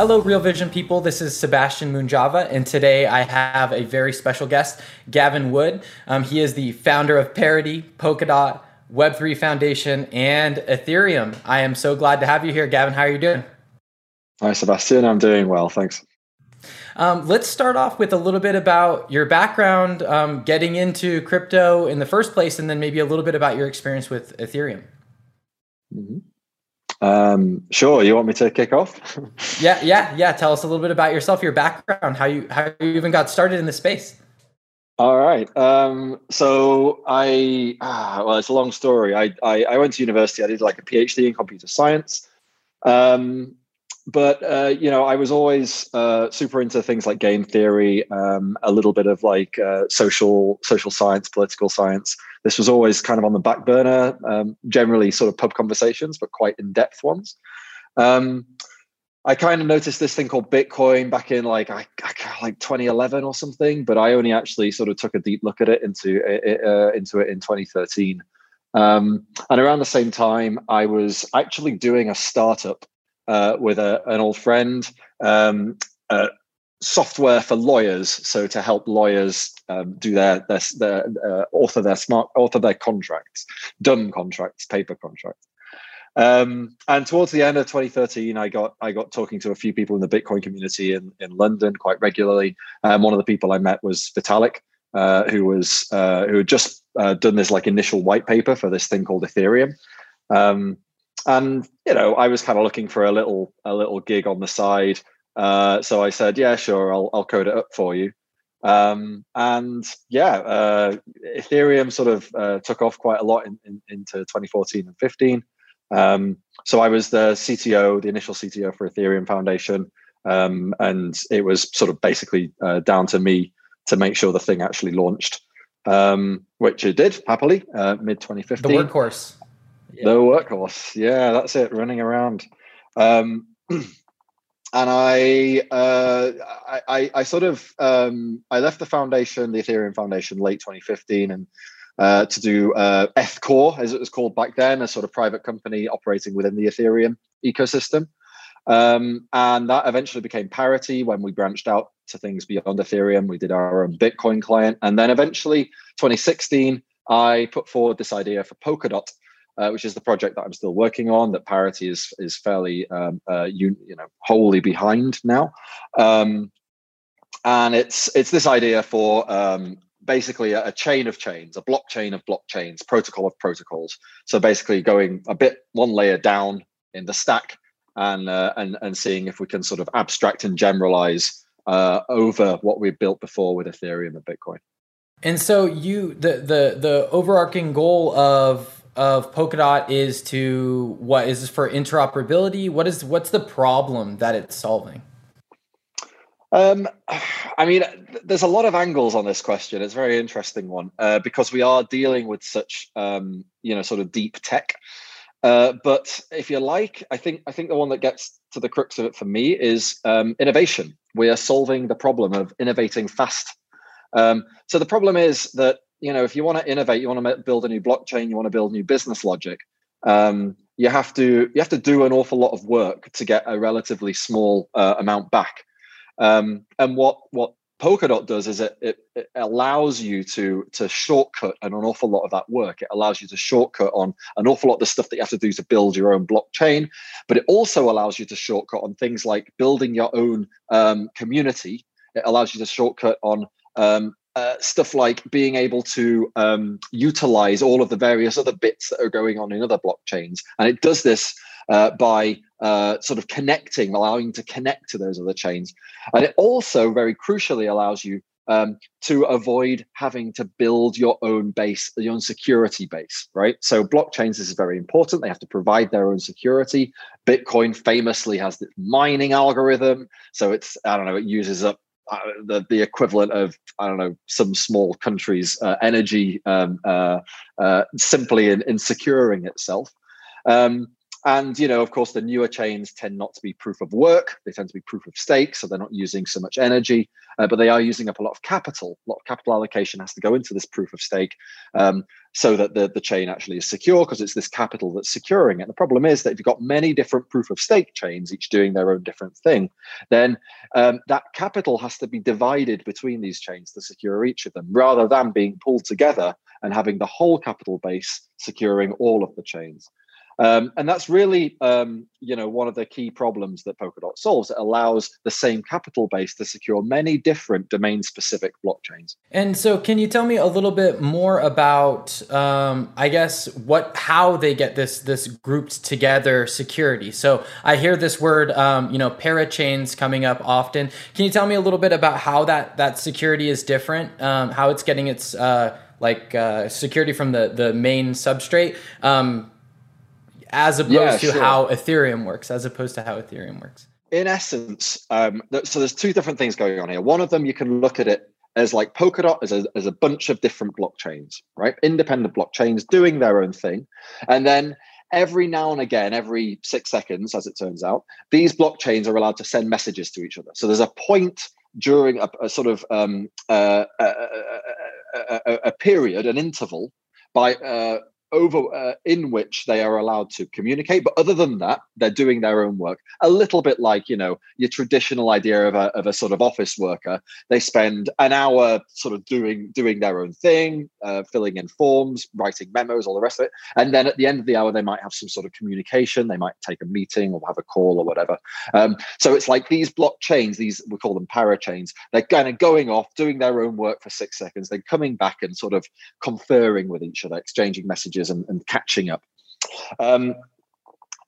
Hello, Real Vision people. This is Sebastian Munjava, and today I have a very special guest, Gavin Wood. Um, he is the founder of Parity, Polkadot, Web3 Foundation, and Ethereum. I am so glad to have you here, Gavin. How are you doing? Hi, Sebastian. I'm doing well. Thanks. Um, let's start off with a little bit about your background, um, getting into crypto in the first place, and then maybe a little bit about your experience with Ethereum. Mm-hmm. Um, sure. You want me to kick off? yeah, yeah, yeah. Tell us a little bit about yourself, your background, how you how you even got started in the space. All right. Um, so I ah, well, it's a long story. I, I, I went to university. I did like a PhD in computer science. Um, but uh, you know, I was always uh, super into things like game theory, um, a little bit of like uh, social social science, political science. This was always kind of on the back burner, um, generally sort of pub conversations, but quite in depth ones. Um, I kind of noticed this thing called Bitcoin back in like I, like 2011 or something, but I only actually sort of took a deep look at it into uh, into it in 2013. Um, and around the same time, I was actually doing a startup uh, with a, an old friend, um, uh, software for lawyers. So to help lawyers um, do their their, their uh, author their smart author their contracts, dumb contracts, paper contracts. Um, and towards the end of 2013, I got I got talking to a few people in the Bitcoin community in, in London quite regularly. Um, one of the people I met was Vitalik, uh, who was uh, who had just uh, done this like initial white paper for this thing called Ethereum. Um, and you know, I was kind of looking for a little a little gig on the side. Uh, so I said, yeah, sure, I'll I'll code it up for you. Um, and yeah, uh, Ethereum sort of uh, took off quite a lot in, in, into 2014 and 15. Um, so I was the CTO, the initial CTO for Ethereum Foundation, um, and it was sort of basically uh, down to me to make sure the thing actually launched, um, which it did happily uh, mid 2015. The workhorse. Yeah. The workhorse. Yeah, that's it. Running around. And I, uh, I, I, sort of, um, I left the foundation, the Ethereum Foundation, late 2015, and uh, to do uh, Ethcore, as it was called back then, a sort of private company operating within the Ethereum ecosystem. Um, and that eventually became Parity when we branched out to things beyond Ethereum. We did our own Bitcoin client. And then eventually, 2016, I put forward this idea for Polkadot, uh, which is the project that I'm still working on. That Parity is is fairly um, uh, you, you know wholly behind now, um, and it's it's this idea for um, basically a, a, chain of chains, a blockchain of blockchains, protocol of protocols. So basically, going a bit one layer down in the stack and uh, and and seeing if we can sort of abstract and generalize uh, over what we've built before with Ethereum and Bitcoin. And so you the the the overarching goal of of Polkadot is to what is this for interoperability? What is what's the problem that it's solving? Um, I mean, there's a lot of angles on this question. It's a very interesting one uh, because we are dealing with such, um, you know, sort of deep tech. Uh, but if you like, I think I think the one that gets to the crux of it for me is um, innovation. We are solving the problem of innovating fast. Um, so the problem is that you know, if you want to innovate, you want to build a new blockchain, you want to build new business logic. Um, you have to you have to do an awful lot of work to get a relatively small uh, amount back. Um, and what what Polkadot does is it, it, it, allows you to to shortcut an, awful lot of that work. It allows you to shortcut on an awful lot of the stuff that you have to do to build your own blockchain, but it also allows you to shortcut on things like building your own um, community. It allows you to shortcut on um, uh, stuff like being able to um, utilize all of the various other bits that are going on in other blockchains. And it does this uh, by uh, sort of connecting, allowing to connect to those other chains. And it also very crucially allows you um, to avoid having to build your own base, your own security base, right? So blockchains this is very important. They have to provide their own security. Bitcoin famously has this mining algorithm, so it's I don't know, it uses up uh, the the equivalent of I don't know some small country's uh, energy um, uh, uh simply in, in securing itself. Um, and you know, of course, the newer chains tend not to be proof of work; they tend to be proof of stake, so they're not using so much energy, uh, but they are using up a lot of capital. A lot of capital allocation has to go into this proof of stake, um, so that the the chain actually is secure because it's this capital that's securing it. The problem is that if you've got many different proof of stake chains, each doing their own different thing, then um, that capital has to be divided between these chains to secure each of them, rather than being pulled together and having the whole capital base securing all of the chains. Um, and that's really, um, you know, one of the key problems that Polkadot solves. It allows the same capital base to secure many different domain-specific blockchains. And so, can you tell me a little bit more about, um, I guess, what how they get this this grouped together security? So, I hear this word, um, you know, parachains coming up often. Can you tell me a little bit about how that that security is different? Um, how it's getting its uh, like uh, security from the the main substrate? As opposed yeah, to sure. how Ethereum works, as opposed to how Ethereum works? In essence, um, so there's two different things going on here. One of them, you can look at it as like Polkadot as a, as a bunch of different blockchains, right? Independent blockchains doing their own thing. And then every now and again, every six seconds, as it turns out, these blockchains are allowed to send messages to each other. So there's a point during a, a sort of um, uh, a, a, a, period, an interval, by uh, over uh, in which they are allowed to communicate but other than that they're doing their own work. A little bit like you know your traditional idea of a, of a sort of office worker. They spend an hour sort of doing doing their own thing uh, filling in forms writing memos all the rest of it. And then at the end of the hour they might have some sort of communication. They might take a meeting or have a call or whatever. Um, so it's like these blockchains these we call them parachains they're kind of going off doing their own work for six seconds then coming back and sort of conferring with each other exchanging messages and, and catching up. Um,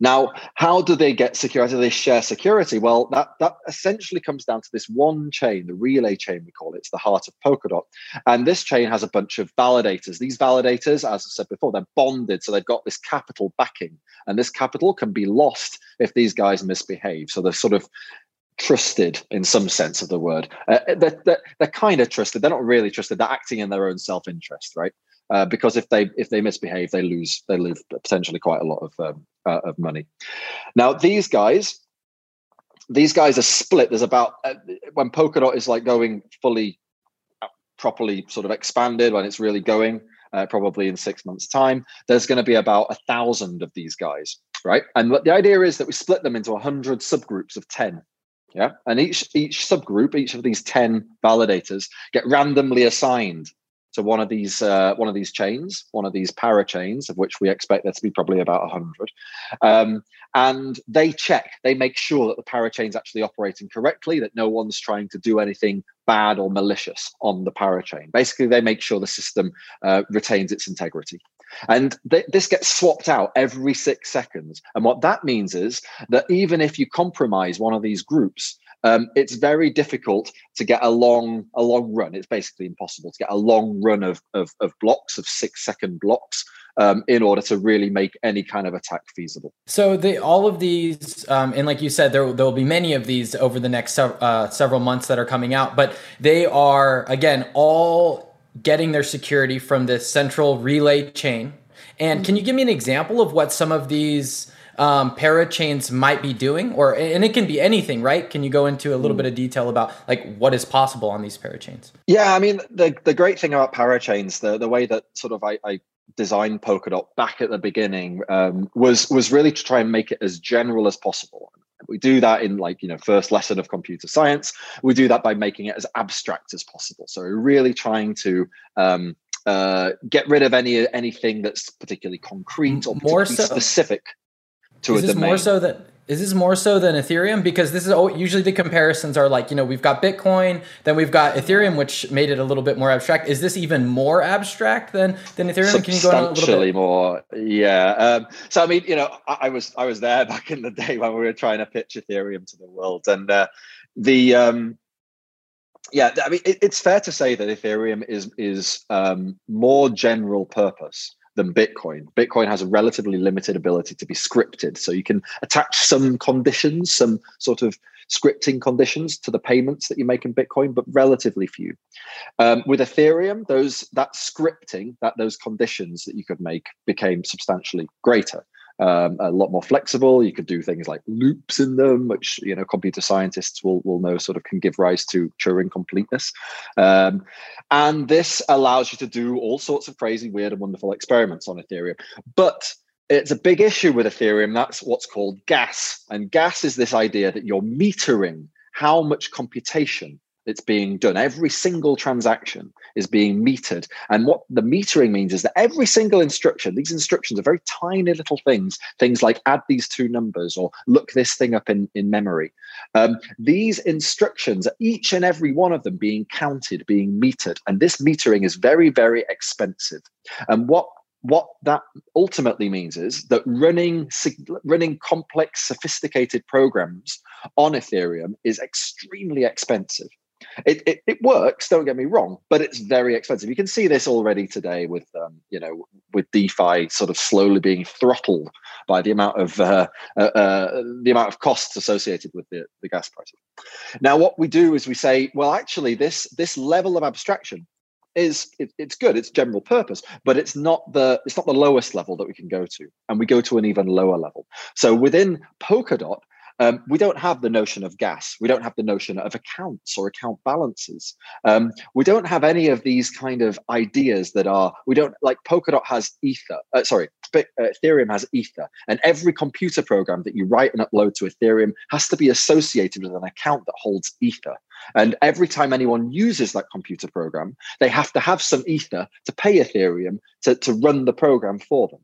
now, how do they get security? They share security? Well, that, that essentially comes down to this one chain, the relay chain, we call it. It's the heart of Polkadot. And this chain has a bunch of validators. These validators, as I said before, they're bonded. So they've got this capital backing. And this capital can be lost if these guys misbehave. So they're sort of trusted in some sense of the word. Uh, they're, they're, they're kind of trusted. They're not really trusted. They're acting in their own self interest, right? Uh, because if they if they misbehave, they lose they lose potentially quite a lot of um, uh, of money. Now these guys, these guys are split. There's about uh, when Polkadot is like going fully properly sort of expanded when it's really going. Uh, probably in six months' time, there's going to be about a thousand of these guys, right? And the idea is that we split them into a hundred subgroups of ten, yeah. And each each subgroup, each of these ten validators, get randomly assigned to one of these uh, one of these chains, one of these para chains, of which we expect there to be probably about hundred, um, and they check, they make sure that the para chain is actually operating correctly, that no one's trying to do anything bad or malicious on the para chain. Basically, they make sure the system uh, retains its integrity. And th- this gets swapped out every six seconds. And what that means is that even if you compromise one of these groups, um, it's very difficult to get a long a long run. It's basically impossible to get a long run of of, of blocks of six second blocks um, in order to really make any kind of attack feasible. So the all of these, um, and like you said, there there will be many of these over the next uh, several months that are coming out, but they are again all getting their security from this central relay chain. And can you give me an example of what some of these um, parachains might be doing, or and it can be anything, right? Can you go into a little mm. bit of detail about like what is possible on these parachains? Yeah, I mean the the great thing about parachains, the the way that sort of I, I designed Polkadot back at the beginning um, was was really to try and make it as general as possible. We do that in like you know first lesson of computer science. We do that by making it as abstract as possible. So really trying to um, uh, get rid of any anything that's particularly concrete or particularly More so, specific to is a this domain. More so that is this more so than Ethereum? Because this is usually the comparisons are like you know we've got Bitcoin, then we've got Ethereum, which made it a little bit more abstract. Is this even more abstract than than Ethereum? Can you go on a little bit more? Yeah. Um, so I mean, you know, I, I, was I was there back in the day when we were trying to pitch Ethereum to the world, and uh, the um, yeah, I mean, it, it's fair to say that Ethereum is is um, more general purpose than Bitcoin. Bitcoin has a relatively limited ability to be scripted, so you can attach some conditions, some sort of scripting conditions to the payments that you make in Bitcoin, but relatively few. Um, with Ethereum, those that scripting, that those conditions that you could make became substantially greater um, a lot more flexible. You could do things like loops in them, which you know computer scientists will will know sort of can give rise to Turing completeness. Um, and this allows you to do all sorts of crazy, weird, and wonderful experiments on Ethereum. But it's a big issue with Ethereum. That's what's called gas. And gas is this idea that you're metering how much computation it's being done. Every single transaction is being metered. And what the metering means is that every single instruction, these instructions are very tiny little things, things like add these two numbers or look this thing up in, in memory. Um, these instructions, each and every one of them being counted, being metered. And this metering is very, very expensive. And what what that ultimately means is that running running complex sophisticated programs on ethereum is extremely expensive it, it, it, works don't get me wrong but it's very expensive. You can see this already today with um, you know with defi sort of slowly being throttled by the amount of uh, uh, uh, the amount of costs associated with the, the gas prices. Now what we do is we say well actually this this level of abstraction is it, it's good it's general purpose but it's not the it's not the lowest level that we can go to and we go to an even lower level. So within polkadot um, we don't have the notion of gas. We don't have the notion of accounts or account balances. Um, we don't have any of these kind of ideas that are, we don't like Polkadot has Ether, uh, sorry, uh, Ethereum has Ether. And every computer program that you write and upload to Ethereum has to be associated with an account that holds Ether. And every time anyone uses that computer program, they have to have some Ether to pay Ethereum to, to run the program for them.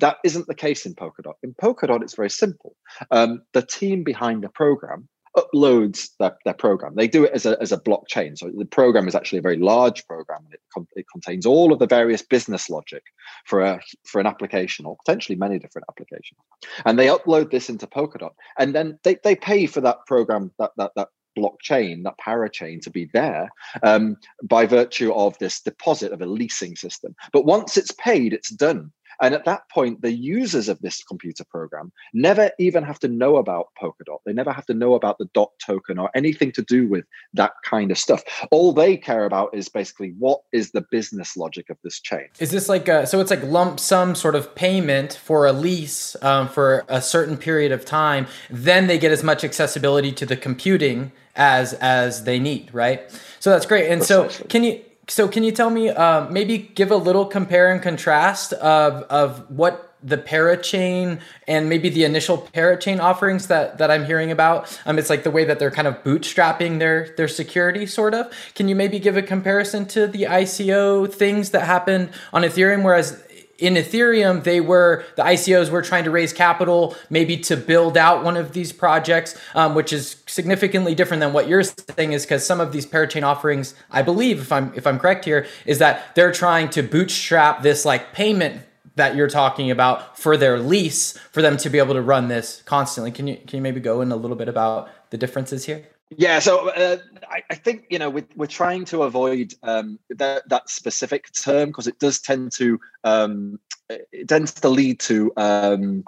That isn't the case in Polkadot. In Polkadot, it's very simple. Um, the team behind the program uploads their, their program. They do it as a, as a blockchain. So the program is actually a very large program. and It, it contains all of the various business logic for a for an application or potentially many different applications. And they upload this into Polkadot. And then they, they pay for that program, that, that, that blockchain, that parachain to be there um, by virtue of this deposit of a leasing system. But once it's paid, it's done. And at that point, the users of this computer program never even have to know about Polkadot. They never have to know about the dot token or anything to do with that kind of stuff. All they care about is basically what is the business logic of this chain. Is this like a, so? It's like lump sum sort of payment for a lease um, for a certain period of time. Then they get as much accessibility to the computing as as they need, right? So that's great. And Precisely. so can you so can you tell me, uh, maybe give a little compare and contrast of of what the parachain and maybe the initial parachain offerings that that I'm hearing about. Um, it's like the way that they're kind of bootstrapping their their security, sort of. Can you maybe give a comparison to the ICO things that happened on Ethereum? Whereas in Ethereum, they were the ICOs were trying to raise capital, maybe to build out one of these projects, um, which is significantly different than what you're saying. Is because some of these parachain offerings, I believe, if I'm if I'm correct here, is that they're trying to bootstrap this like payment that you're talking about for their lease for them to be able to run this constantly. Can you can you maybe go in a little bit about the differences here? Yeah, so uh, I, I, think you know we're, we're trying to avoid um, that that specific term because it does tend to um, it tends to lead to um,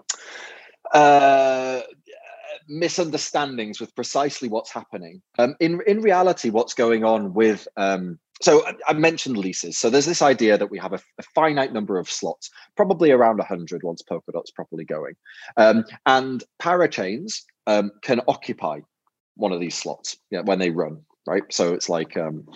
uh, misunderstandings with precisely what's happening. Um, in in reality, what's going on with um, so I mentioned leases. So there's this idea that we have a, a finite number of slots, probably around 100 once Polkadot's properly going, um, and parachains um, can occupy one of these slots yeah, when they run, right? So it's like um,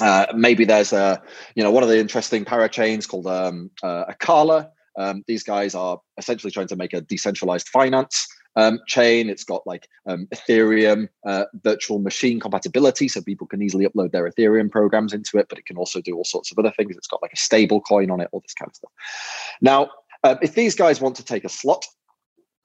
uh, maybe there's a, you know, one of the interesting parachains called um, uh, Acala. Um, these guys are essentially trying to make a decentralized finance um, chain. It's got like um, Ethereum uh, virtual machine compatibility, so people can easily upload their Ethereum programs into it, but it can also do all sorts of other things. It's got like a stable coin on it, all this kind of stuff. Now, uh, if these guys want to take a slot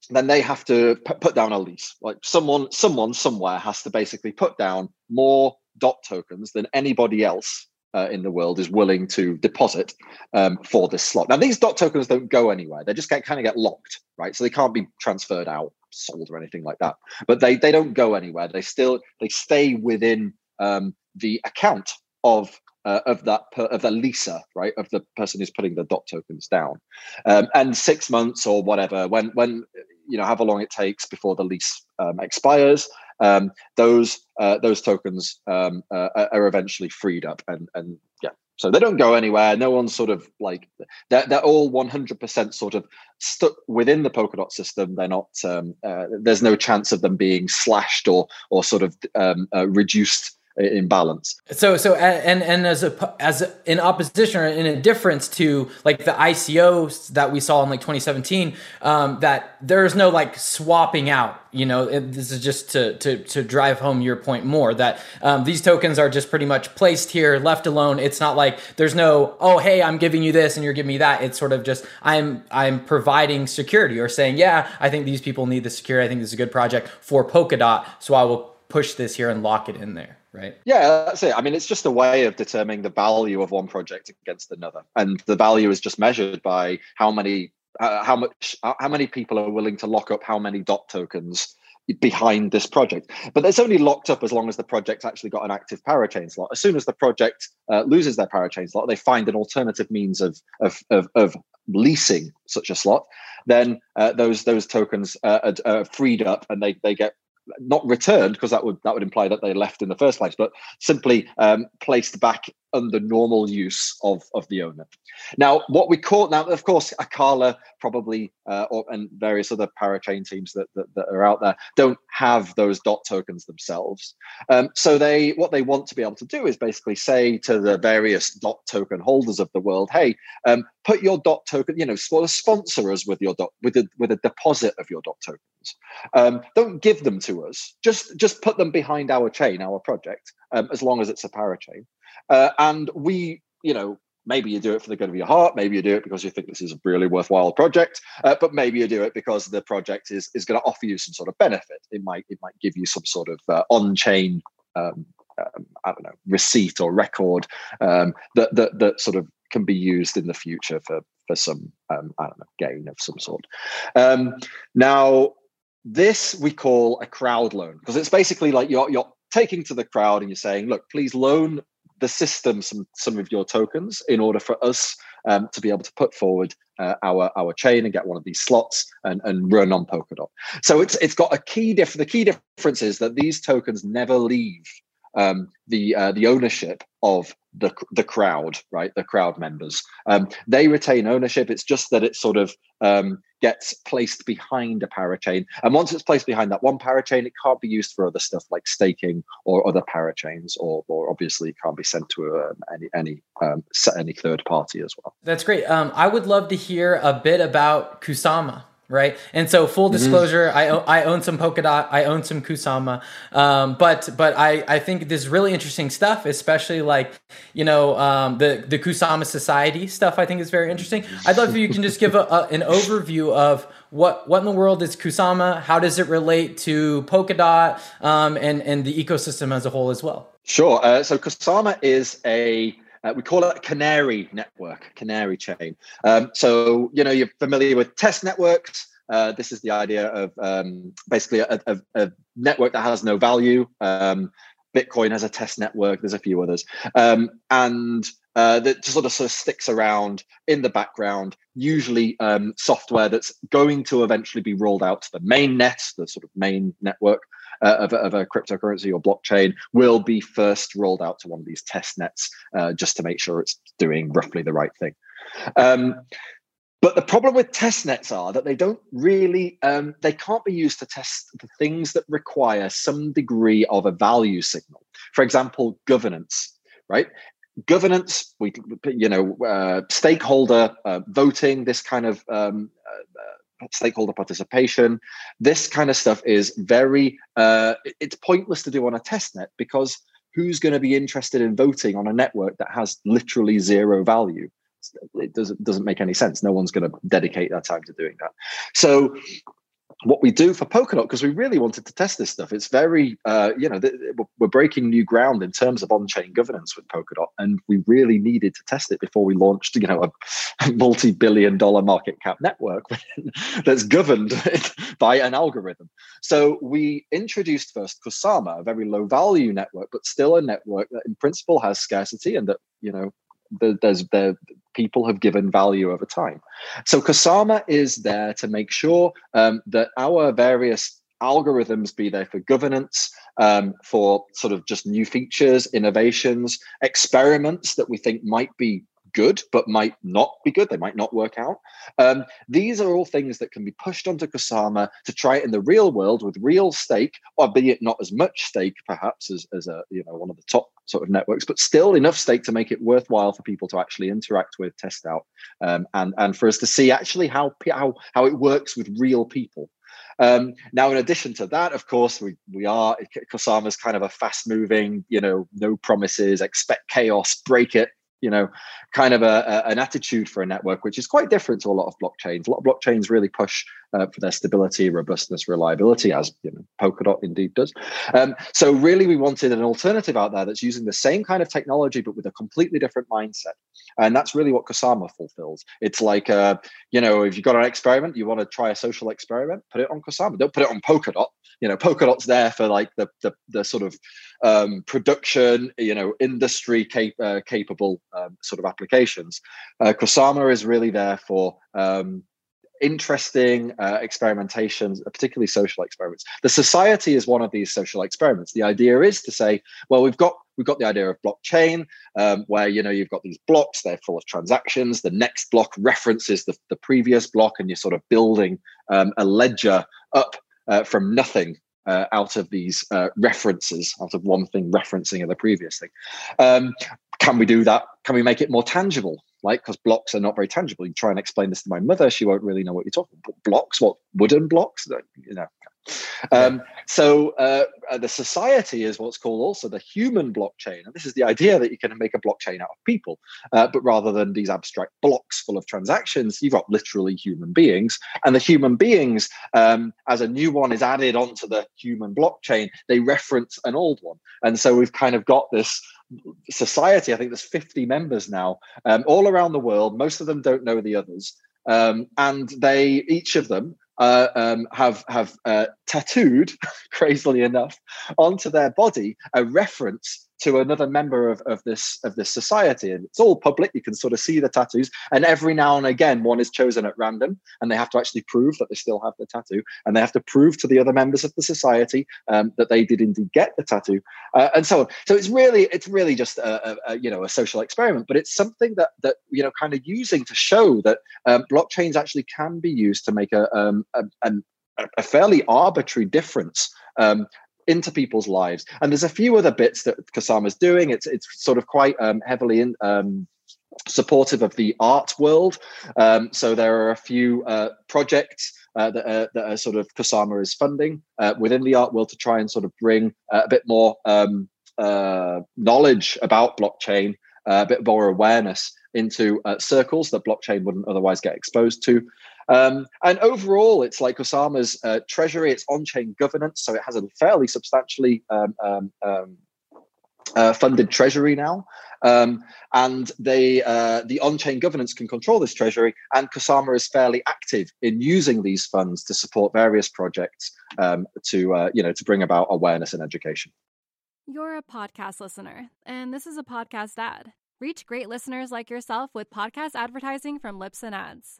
then they have to put down a lease. Like someone, someone somewhere has to basically put down more dot tokens than anybody else uh, in the world is willing to deposit um, for this slot. Now, these dot tokens don't go anywhere; they just get kind of get locked, right? So they can't be transferred out, sold, or anything like that. But they they don't go anywhere. They still they stay within um, the account of uh, of that per, of the leaser, right, of the person who's putting the dot tokens down, um, and six months or whatever, when when you know however long it takes before the lease um, expires, um, those uh, those tokens um, uh, are eventually freed up, and and yeah, so they don't go anywhere. No one's sort of like they're, they're all 100% sort of stuck within the Polkadot system. They're not. Um, uh, there's no chance of them being slashed or or sort of um, uh, reduced in balance. So so and and as a as a, in opposition or in a difference to like the ICOs that we saw in like 2017, um, that there's no like swapping out. You know, it, this is just to to to drive home your point more that um, these tokens are just pretty much placed here, left alone. It's not like there's no oh hey I'm giving you this and you're giving me that. It's sort of just I'm I'm providing security or saying yeah I think these people need the security. I think this is a good project for Polkadot, so I will push this here and lock it in there right? Yeah, that's it. I mean, it's just a way of determining the value of one project against another, and the value is just measured by how many, uh, how much, uh, how many people are willing to lock up how many dot tokens behind this project. But it's only locked up as long as the project's actually got an active parachain slot. As soon as the project uh, loses their parachain slot, they find an alternative means of of of, of leasing such a slot. Then uh, those those tokens uh, are, are freed up and they they get not returned because that would that would imply that they left in the first place, but simply um, placed back under normal use of of the owner. Now, what we call now, of course, Acala probably uh, or, and various other parachain teams that, that, that are out there don't have those dot tokens themselves. Um, so they what they want to be able to do is basically say to the various dot token holders of the world, hey, um, put your dot token, you know, sponsor us with your dot with a with a deposit of your dot tokens. Um, don't give them to us. Just just put them behind our chain, our project, um, as long as it's a parachain. Uh, and we, you know, maybe you do it for the good of your heart. Maybe you do it because you think this is a really worthwhile project. Uh, but maybe you do it because the project is is going to offer you some sort of benefit. It might it might give you some sort of uh, on chain. Um, um, I don't know receipt or record um, that that that sort of can be used in the future for for some um, I don't know gain of some sort. Um, now this we call a crowd loan because it's basically like you're you're taking to the crowd and you're saying, look, please loan the system some some of your tokens in order for us um, to be able to put forward uh, our our chain and get one of these slots and, and run on Polkadot. So it's it's got a key diff. The key difference is that these tokens never leave um, the uh, the ownership of the the crowd, right? The crowd members. Um, they retain ownership. It's just that it sort of um, gets placed behind a parachain, and once it's placed behind that one parachain, it can't be used for other stuff like staking or other parachains, or or obviously can't be sent to um, any any um, any third party as well. That's great. Um, I would love to hear a bit about Kusama right? And so, full mm-hmm. disclosure, mm-hmm. I I own some Polkadot, I own some Kusama, um, but but I I think this really interesting stuff, especially like you know um, the the Kusama Society stuff. I think is very interesting. I'd love if you can just give a, a, an overview of what what in the world is Kusama? How does it relate to Polkadot um, and and the ecosystem as a whole as well? Sure. Uh, so Kusama is a uh, we call it a canary network, canary chain. Um, so, you know, you're familiar with test networks. Uh, this is the idea of um, basically a, a, a, network that has no value. Um, Bitcoin has a test network. There's a few others, um, and uh, that sort of sort of sticks around in the background. Usually, um, software that's going to eventually be rolled out to the main net, the sort of main network, uh, of, of, a cryptocurrency or blockchain will be first rolled out to one of these test nets uh, just to make sure it's doing roughly the right thing. Um, but the problem with test nets are that they don't really, um, they can't be used to test the things that require some degree of a value signal. For example, governance, right? Governance, we, you know, uh, stakeholder uh, voting, this kind of um, uh, stakeholder participation. This kind of stuff is very, uh, it's pointless to do on a test net because who's going to be interested in voting on a network that has literally zero value? It doesn't doesn't make any sense. No one's going to dedicate that time to doing that. So what we do for Polkadot, because we really wanted to test this stuff, it's very, uh, you know, th- we're breaking new ground in terms of on-chain governance with Polkadot, and we really needed to test it before we launched, you know, a multi-billion-dollar market cap network that's governed by an algorithm. So we introduced first Kusama, a very low-value network, but still a network that, in principle, has scarcity and that you know there's the people have given value over time. So Kusama is there to make sure um, that our various algorithms be there for governance, um, for sort of just new features, innovations, experiments that we think might be good but might not be good. They might not work out. Um, these are all things that can be pushed onto kusama to try it in the real world with real stake albeit not as much stake perhaps as, as a you know one of the top sort of networks but still enough stake to make it worthwhile for people to actually interact with test out um, and and for us to see actually how how how it works with real people. Um, now, in addition to that, of course, we we are Kusama is kind of a fast moving, you know, no promises, expect chaos, break it you know, kind of a, a, an attitude for a network, which is quite different to a lot of blockchains. A lot of blockchains really push uh, for their stability, robustness, reliability, as you know, Polkadot indeed does. Um, so really, we wanted an alternative out there that's using the same kind of technology but with a completely different mindset, and that's really what Kusama fulfills. It's like, uh, you know, if you've got an experiment, you want to try a social experiment, put it on Kusama. Don't put it on Polkadot you know polkadot's there for like the the, the sort of um, production you know industry cap- uh, capable um, sort of applications uh, is really there for um, interesting uh, experimentations, particularly social experiments. The society is one of these social experiments. The idea is to say, well, we've got we've got the idea of blockchain, um, where you know you've got these blocks, they're full of transactions. The next block references the, the previous block, and you're sort of building um, a ledger up uh, from nothing uh, out of these uh, references, out of one thing referencing the previous thing. Um, can we do that? Can we make it more tangible? Like, because blocks are not very tangible. You try and explain this to my mother, she won't really know what you're talking about. Blocks, what wooden blocks? You know, um, so uh, uh, the society is what's called also the human blockchain, and this is the idea that you can make a blockchain out of people, uh, but rather than these abstract blocks full of transactions, you've got literally human beings, and the human beings, um, as a new one is added onto the human blockchain, they reference an old one, and so we've kind of got this society. I think there's 50 members now, um, all around the world. Most of them don't know the others. Um, and they each of them uh, um, have have uh, tattooed, crazily enough, onto their body a reference to another member of, of this of this society. And it's all public. You can sort of see the tattoos. And every now and again one is chosen at random and they have to actually prove that they still have the tattoo and they have to prove to the other members of the society um, that they did indeed get the tattoo uh, and so on. So it's really it's really just a, a, a, you know a social experiment but it's something that that you know kind of using to show that um, blockchains actually can be used to make a um, a, a fairly arbitrary difference um, into people's lives. And there's a few other bits that Kusama's doing. It's it's sort of quite um, heavily in. Um, supportive of the art world um, so there are a few uh, projects uh, that, are, that are sort of Kusama is funding uh, within the art world to try and sort of bring uh, a bit more um, uh, knowledge about blockchain uh, a bit more awareness into circles that blockchain wouldn't otherwise get exposed to um, and overall, it's like Kusama's uh, treasury, it's on chain governance. So it has a fairly substantially um, um, um, uh, funded treasury now. Um, and they, uh, the on chain governance can control this treasury. And Kusama is fairly active in using these funds to support various projects to, uh, you know, to bring about awareness and education. You're a podcast listener, and this is a podcast ad. Reach great listeners like yourself with podcast advertising from Libsyn Ads.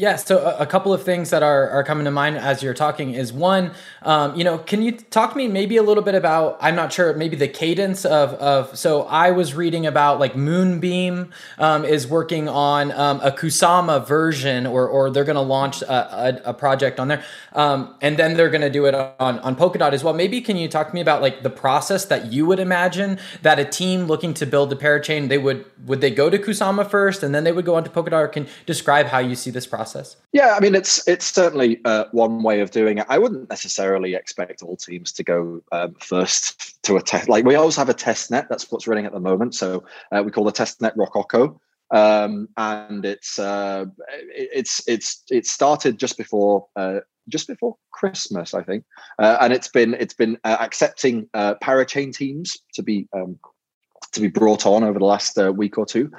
Yeah, so a, couple of things that are, are coming to mind as you're talking is one, um, you know, can you talk to me maybe a little bit about, I'm not sure, maybe the cadence of, of so I was reading about like Moonbeam um, is working on um, a Kusama version or, or they're going to launch a, a, a, project on there. Um, and then they're going to do it on, on Polkadot as well. Maybe can you talk to me about like the process that you would imagine that a team looking to build a parachain, they would, would they go to Kusama first and then they would go on to Polkadot or can describe how you see this process? Process? Yeah, I mean it's it's certainly uh, one way of doing it. I wouldn't necessarily expect all teams to go um, first to a test. Like we always have a test net. That's what's running at the moment. So uh, we call the test net Rococo, um, and it's uh, it's it's it started just before uh, just before Christmas, I think, uh, and it's been it's been uh, accepting uh, parachain teams to be um, to be brought on over the last uh, week or two.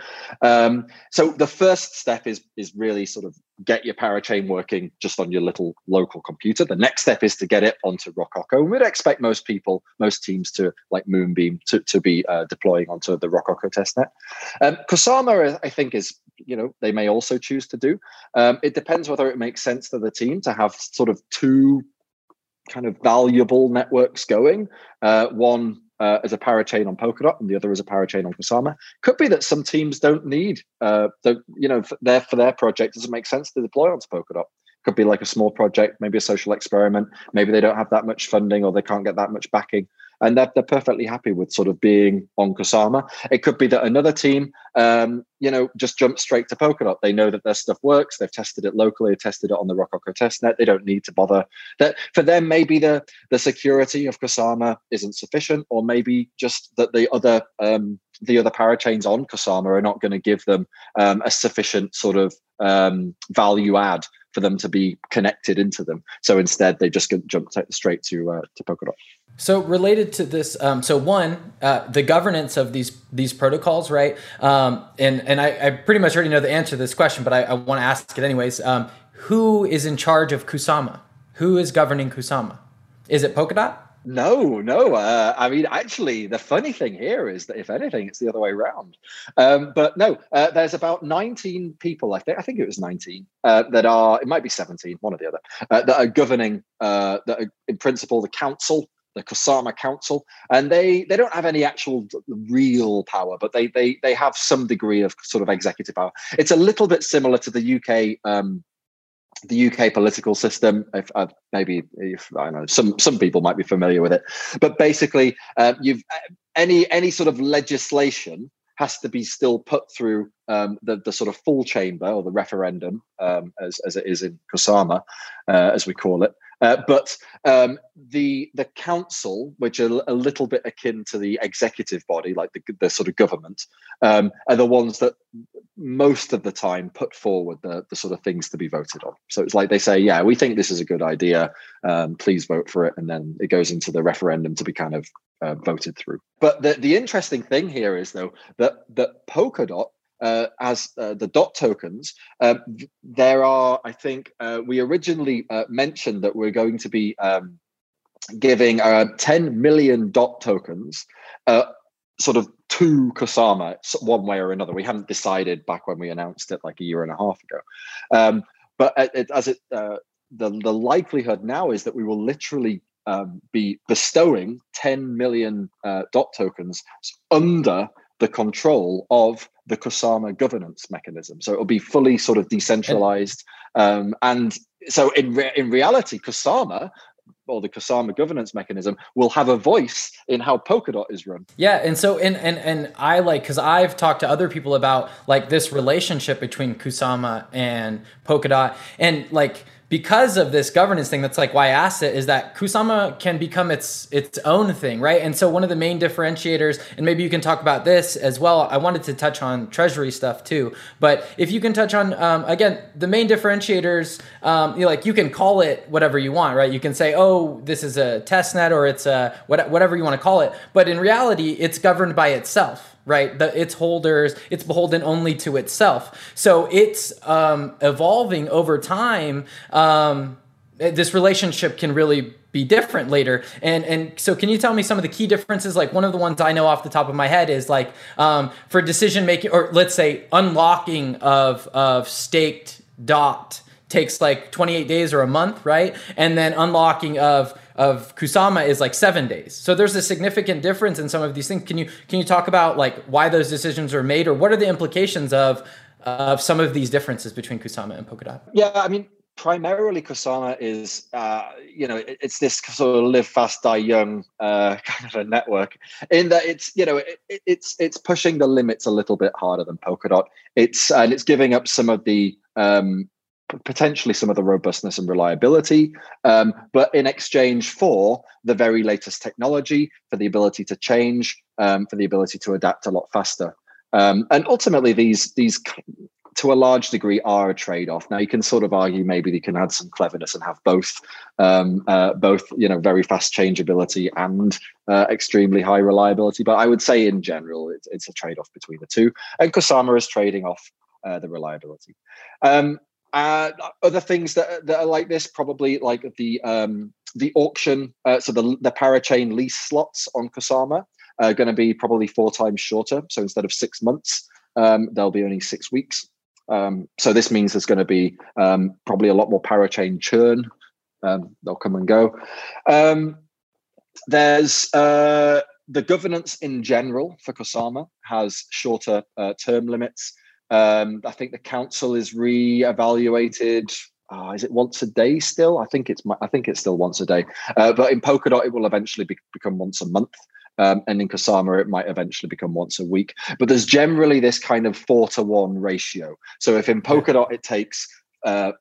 Um, so the first step is is really sort of get your parachain working just on your little local computer. The next step is to get it onto Rococo. And We'd expect most people, most teams to like Moonbeam to, to be uh, deploying onto the Rococo testnet. Um, Kusama, I think, is you know they may also choose to do. Um, it depends whether it makes sense to the team to have sort of two kind of valuable networks going. Uh, one uh, as a parachain on Polkadot and the other as a parachain on Kusama. Could be that some teams don't need, uh, you know, for their, for their project, doesn't make sense to deploy onto Polkadot. Could be like a small project, maybe a social experiment. Maybe they don't have that much funding or they can't get that much backing and they're, they're perfectly happy with sort of being on Kusama. It could be that another team, um, you know, just jumps straight to Polkadot. They know that their stuff works. They've tested it locally, tested it on the Rococo testnet. They don't need to bother. That for them, maybe the the security of Kusama isn't sufficient, or maybe just that the other um, the other parachains on Kusama are not going to give them um, a sufficient sort of um, value add for them to be connected into them. So instead, they just jump straight to uh, to Polkadot. So related to this, um, so one, uh, the governance of these these protocols, right? Um, and and I, I, pretty much already know the answer to this question, but I, I want to ask it anyways. Um, who is in charge of Kusama? Who is governing Kusama? Is it Polkadot? No, no. Uh, I mean, actually, the funny thing here is that if anything, it's the other way around. Um, but no, uh, there's about 19 people. I think I think it was 19 uh, that are. It might be 17, one or the other, uh, that are governing. Uh, that are in principle the council the Kusama Council, and they they don't have any actual real power, but they they they have some degree of sort of executive power. It's a little bit similar to the UK. Um, the UK political system, if uh, maybe if I know some some people might be familiar with it, but basically, uh, you've any any sort of legislation has to be still put through um, the, the sort of full chamber or the referendum, um, as, as it is in Kusama, uh, as we call it. Uh, but um, the the council, which are a little bit akin to the executive body, like the, the sort of government, um, are the ones that most of the time put forward the, the sort of things to be voted on. So it's like they say, yeah, we think this is a good idea. Um, please vote for it, and then it goes into the referendum to be kind of uh, voted through. But the, the interesting thing here is though that that Polkadot uh, as uh, the dot tokens, uh, there are, I think, uh, we originally uh, mentioned that we're going to be um, giving uh, 10 million dot tokens sort of to Kusama one way or another. We haven't decided back when we announced it like a year and a half ago. Um, but it, as it, the, the likelihood now is that we will literally um, be bestowing 10 million dot tokens under the control of the Kusama governance mechanism. So it'll be fully sort of decentralized. Um, and so in re- in reality, Kusama or the Kusama governance mechanism will have a voice in how Polkadot is run. Yeah, and so and and and I like because I've talked to other people about like this relationship between Kusama and Polkadot, and like because of this governance thing that's like why I asked it is that Kusama can become its its own thing, right? And so one of the main differentiators, and maybe you can talk about this as well. I wanted to touch on treasury stuff too, but if you can touch on um, again the main differentiators, um, you know, like you can call it whatever you want, right? You can say, oh, this is a test net or it's a whatever you want to call it, but in reality, it's governed by itself right? The, its holders, it's beholden only to itself. So it's um, evolving over time. Um, this relationship can really be different later. And and so can you tell me some of the key differences? Like one of the ones I know off the top of my head is like um, for decision making, or let's say unlocking of of staked dot takes like 28 days or a month, right? And then unlocking of of Kusama is like seven days. So there's a significant difference in some of these things. Can you can you talk about like why those decisions are made, or what are the implications of of some of these differences between Kusama and Polkadot? Yeah, I mean, primarily Kusama is uh, you know it, it's this sort of live fast die young uh, kind of a network in that it's you know it, it's it's pushing the limits a little bit harder than Polkadot. It's and it's giving up some of the um, potentially some of the robustness and reliability, um, but in exchange for the very latest technology, for the ability to change, um, for the ability to adapt a lot faster. Um, and ultimately, these these to a large degree are a trade-off. Now you can sort of argue maybe they can add some cleverness and have both, um, uh, both you know very fast changeability and uh, extremely high reliability. But I would say in general it's, it's a trade-off between the two. And Kusama is trading off uh, the reliability. Um, uh, other things that, that are like this probably like the um, the auction. Uh, so the the parachain lease slots on Kusama are going to be probably four times shorter. So instead of six months, um, there'll be only six weeks. Um, so this means there's going to be um, probably a lot more parachain churn. Um, they'll come and go. Um, there's uh, the governance in general for Kusama has shorter uh, term limits. Um, I think the council is re-evaluated. Uh, is it once a day still? I think it's I think it's still once a day. Uh, but in Polkadot, it will eventually be, become once a month. Um, and in Kusama, it might eventually become once a week. But there's generally this kind of four to one ratio. So if in Polkadot it takes uh,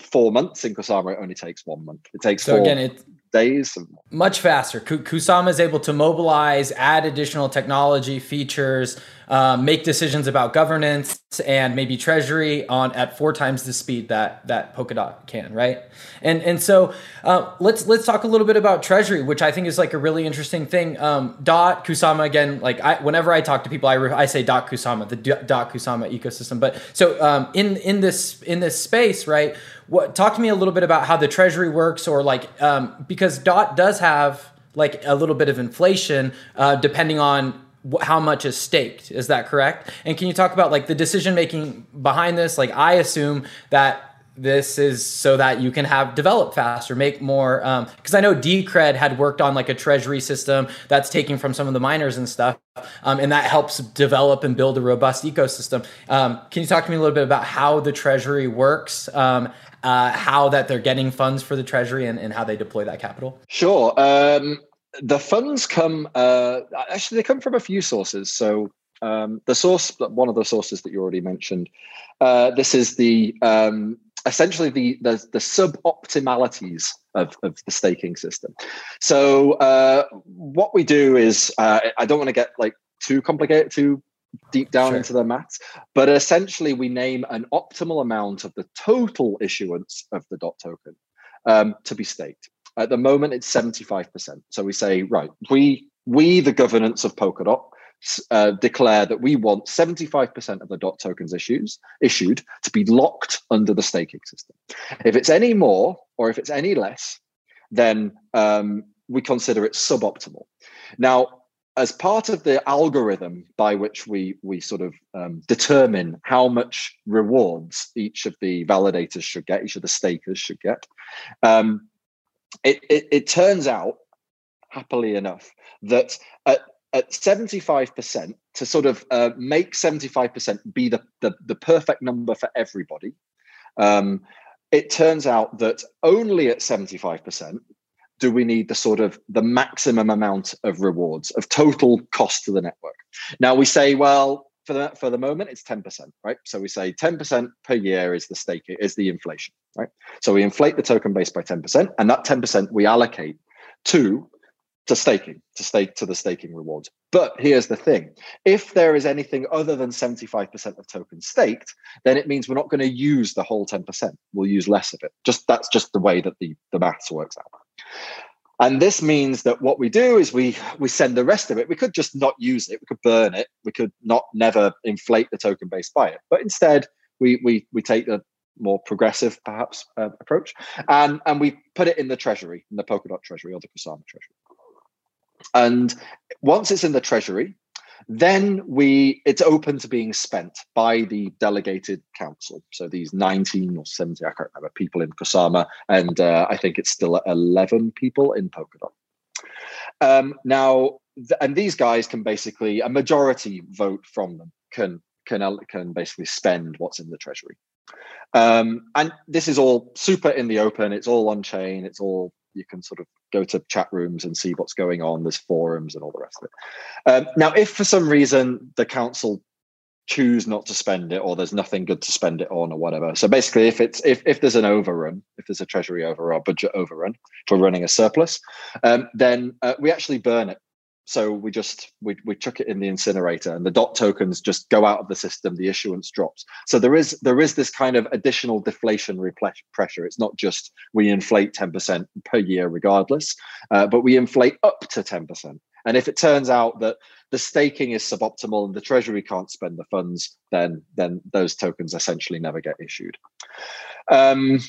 four months, in Kusama it only takes one month. It takes so four again, it, days. Much faster. Kusama is able to mobilize, add additional technology features, um, make decisions about governance and maybe treasury on at four times the speed that that Polkadot can, right? And and so uh, let's let's talk a little bit about treasury, which I think is like a really interesting thing. Um, dot Kusama again, like I, whenever I talk to people, I, re- I say dot Kusama, the dot Kusama ecosystem. But so um, in in this in this space, right? What talk to me a little bit about how the treasury works, or like um, because dot does have like a little bit of inflation uh, depending on how much is staked. Is that correct? And can you talk about like the decision making behind this? Like i assume that this is so that you can have develop faster make more because um, i know decred had worked on like a treasury system that's taking from some of the miners and stuff um, and that helps develop and build a robust ecosystem. Um, can you talk to me a little bit about how the treasury works um, uh, how that they're getting funds for the treasury and, and how they deploy that capital sure um, the funds come uh, actually they come from a few sources. So um, the source, one of the sources that you already mentioned, uh, this is the um, essentially the the, the suboptimalities of, of the staking system. So uh, what we do is uh, I don't want to get like too complicated, too deep down sure. into the maths, but essentially we name an optimal amount of the total issuance of the dot token um, to be staked. At the moment, it's 75%. So we say, right, we, we the governance of Polkadot, uh, declare that we want 75% of the dot tokens issues issued to be locked under the staking system. If it's any more or if it's any less, then um, we consider it suboptimal. Now, as part of the algorithm by which we we sort of um, determine how much rewards each of the validators should get, each of the stakers should get, um, it, it, it turns out, happily enough, that at, at 75%, to sort of uh, make 75% be the, the, the, perfect number for everybody, um, it turns out that only at 75% do we need the sort of the maximum amount of rewards of total cost to the network. Now we say, well, for the for the moment it's 10% right? So we say 10% per year is the stake is the inflation right? So we inflate the token base by 10% and that 10% we allocate to to staking to stake to the staking rewards. But here's the thing. If there is anything other than 75% of tokens staked then it means we're not going to use the whole 10% we'll use less of it. Just that's just the way that the the maths works out and this means that what we do is we we send the rest of it. We could just not use it. We could burn it. We could not never inflate the token base by it. But instead, we we we take the more progressive, perhaps, uh, approach, and and we put it in the treasury, in the Polkadot treasury or the Kusama treasury. And once it's in the treasury, then we it's open to being spent by the delegated council. So these 19 or 70, I can't remember, people in Kusama, and uh, I think it's still 11 people in Polkadot. Um, now, th- and these guys can basically a majority vote from them can can can basically spend what's in the treasury. Um, and this is all super in the open. It's all on chain. It's all you can sort of go to chat rooms and see what's going on. There's forums and all the rest of it. Um, now, if for some reason the council choose not to spend it or there's nothing good to spend it on or whatever so basically if it's if, if there's an overrun if there's a treasury over or budget overrun for running a surplus um, then uh, we actually burn it so we just we, we chuck it in the incinerator and the dot tokens just go out of the system the issuance drops. So there is there is this kind of additional deflationary pressure. It's not just we inflate 10% per year regardless uh, but we inflate up to 10% and if it turns out that the staking is suboptimal and the treasury can't spend the funds then then those tokens essentially never get issued. Um,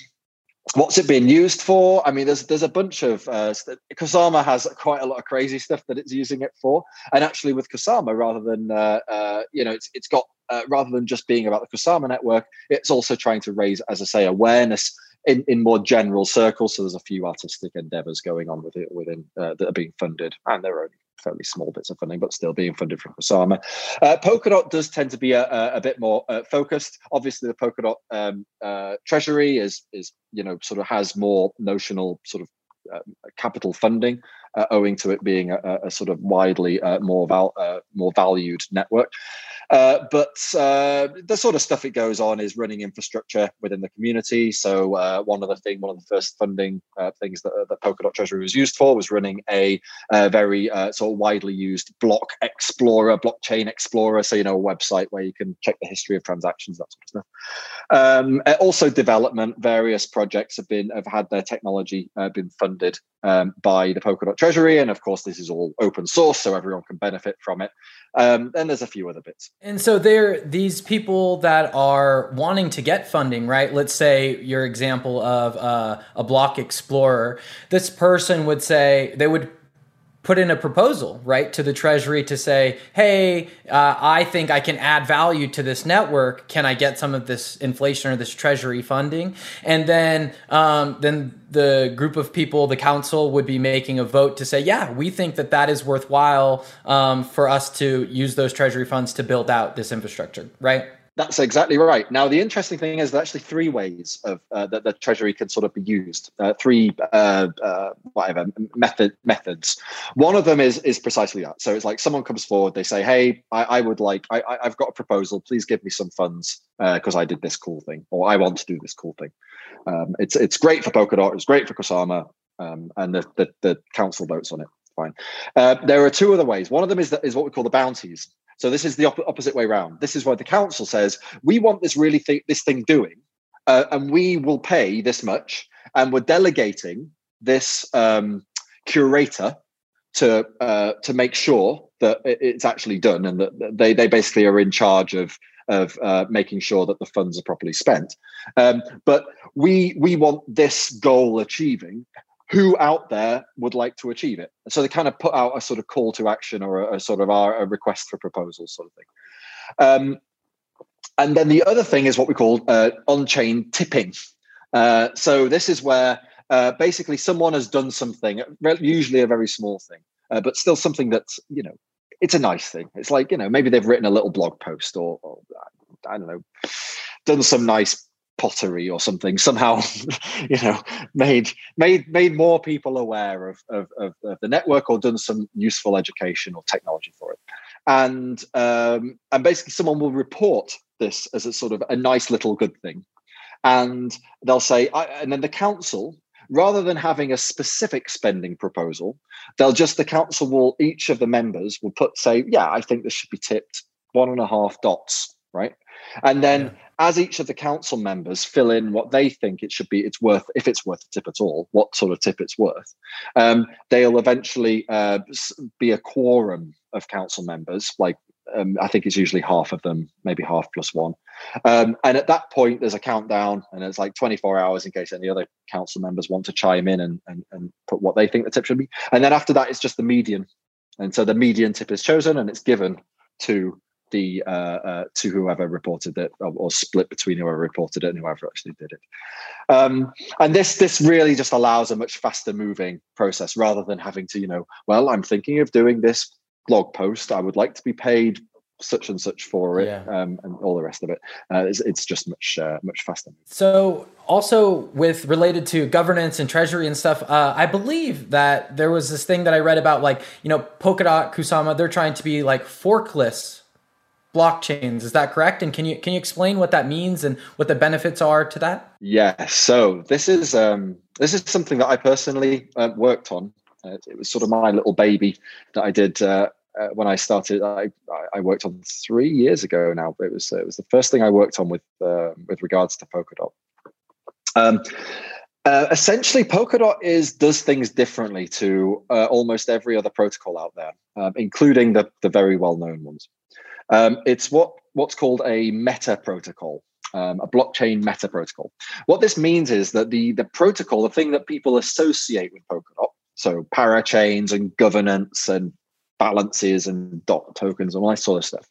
what's it being used for? I mean, there's there's a bunch of uh, has quite a lot of crazy stuff that it's using it for, and actually with Kusama, rather than uh, uh, you know, it's it's got uh, rather than just being about the Kusama network, it's also trying to raise, as I say, awareness in, in more general circles. So there's a few artistic endeavors going on with it within uh, that are being funded, and they're only fairly small bits of funding, but still being funded from Kusama. Uh, Polkadot does tend to be a, a, a bit more uh, focused. Obviously, the Polkadot um, uh, treasury is is you know sort of has more notional sort of uh, capital funding, uh, owing to it being a, a sort of widely uh, more val- more valued network. Uh, but uh, the sort of stuff it goes on is running infrastructure within the community. So uh, one of the thing, one of the first funding uh, things that, that Polkadot Treasury was used for was running a, very uh, sort of widely used block explorer, blockchain explorer. So you know a website where you can check the history of transactions, that sort of stuff. Um, also development. Various projects have been have had their technology been funded um, by the Polkadot Treasury, and of course this is all open source, so everyone can benefit from it. Um, and there's a few other bits. And so there, these people that are wanting to get funding, right? Let's say your example of uh, a block explorer. This person would say they would put in a proposal, right, to the Treasury to say, hey, uh, I think I can add value to this network. Can I get some of this inflation or this Treasury funding? And then, um, then the group of people, the council, would be making a vote to say, yeah, we think that that is worthwhile um, for us to use those Treasury funds to build out this infrastructure, right? That's exactly right. Now, the interesting thing is there's actually three ways of uh, that the treasury can sort of be used. Uh, three uh, uh, whatever method methods. One of them is is precisely that. So it's like someone comes forward, they say, "Hey, I, I would like, I, I've got a proposal. Please give me some funds because uh, I did this cool thing, or I want to do this cool thing." Um, it's it's great for Polkadot. It's great for Kusama, um, and the, the, the council votes on it. Fine. Uh, there are two other ways. One of them is that is what we call the bounties. So this is the op- opposite way around. This is why the council says we want this really th- this thing doing, uh, and we will pay this much, and we're delegating this um, curator to uh, to make sure that it's actually done, and that they they basically are in charge of of uh, making sure that the funds are properly spent. Um, but we we want this goal achieving, who out there would like to achieve it. So they kind of put out a sort of call to action or a, a sort of a, a, request for proposals sort of thing. Um, and then the other thing is what we call uh, on-chain tipping. Uh, so this is where uh, basically someone has done something, usually a very small thing, uh, but still something that's you know it's a nice thing. It's like you know maybe they've written a little blog post or, or I don't know, done some nice pottery or something somehow you know made made made more people aware of, of, of, of, the network or done some useful education or technology for it. And um, and basically someone will report this as a sort of a nice little good thing. And they'll say and then the council rather than having a specific spending proposal they'll just the council will each of the members will put say yeah i think this should be tipped one and a half dots right? And then as each of the council members fill in what they think it should be, it's worth, if it's worth a tip at all, what sort of tip it's worth, um, they'll eventually uh, be a quorum of council members. Like um, I think it's usually half of them, maybe half plus one. Um, and at that point, there's a countdown, and it's like 24 hours in case any other council members want to chime in and, and, and put what they think the tip should be. And then after that, it's just the median. And so the median tip is chosen and it's given to the uh, uh, to whoever reported it, or, or, split between whoever reported it and whoever actually did it. Um, and this this really just allows a much faster moving process rather than having to, you know, well, I'm thinking of doing this blog post. I would like to be paid such and such for it, yeah. um, and all the rest of it. Uh, it's, it's, just much uh, much faster. So, also with related to governance and treasury and stuff, uh, I believe that there was this thing that I read about, like you know, Polkadot, Kusama, they're trying to be like forkless blockchains. Is that correct? And can you can you explain what that means and what the benefits are to that? Yeah. So this is um, this is something that I personally uh, worked on. Uh, it was sort of my little baby that I did uh, uh, when I started. I, I worked on three years ago now. But it was it was the first thing I worked on with uh, with regards to Polkadot. Um, uh, essentially, Polkadot is does things differently to uh, almost every other protocol out there, um, including the the very well known ones. Um, it's what what's called a meta protocol, um, a blockchain meta protocol. What this means is that the the protocol, the thing that people associate with Polkadot, so parachains and governance and balances and dot tokens and all that sort of stuff,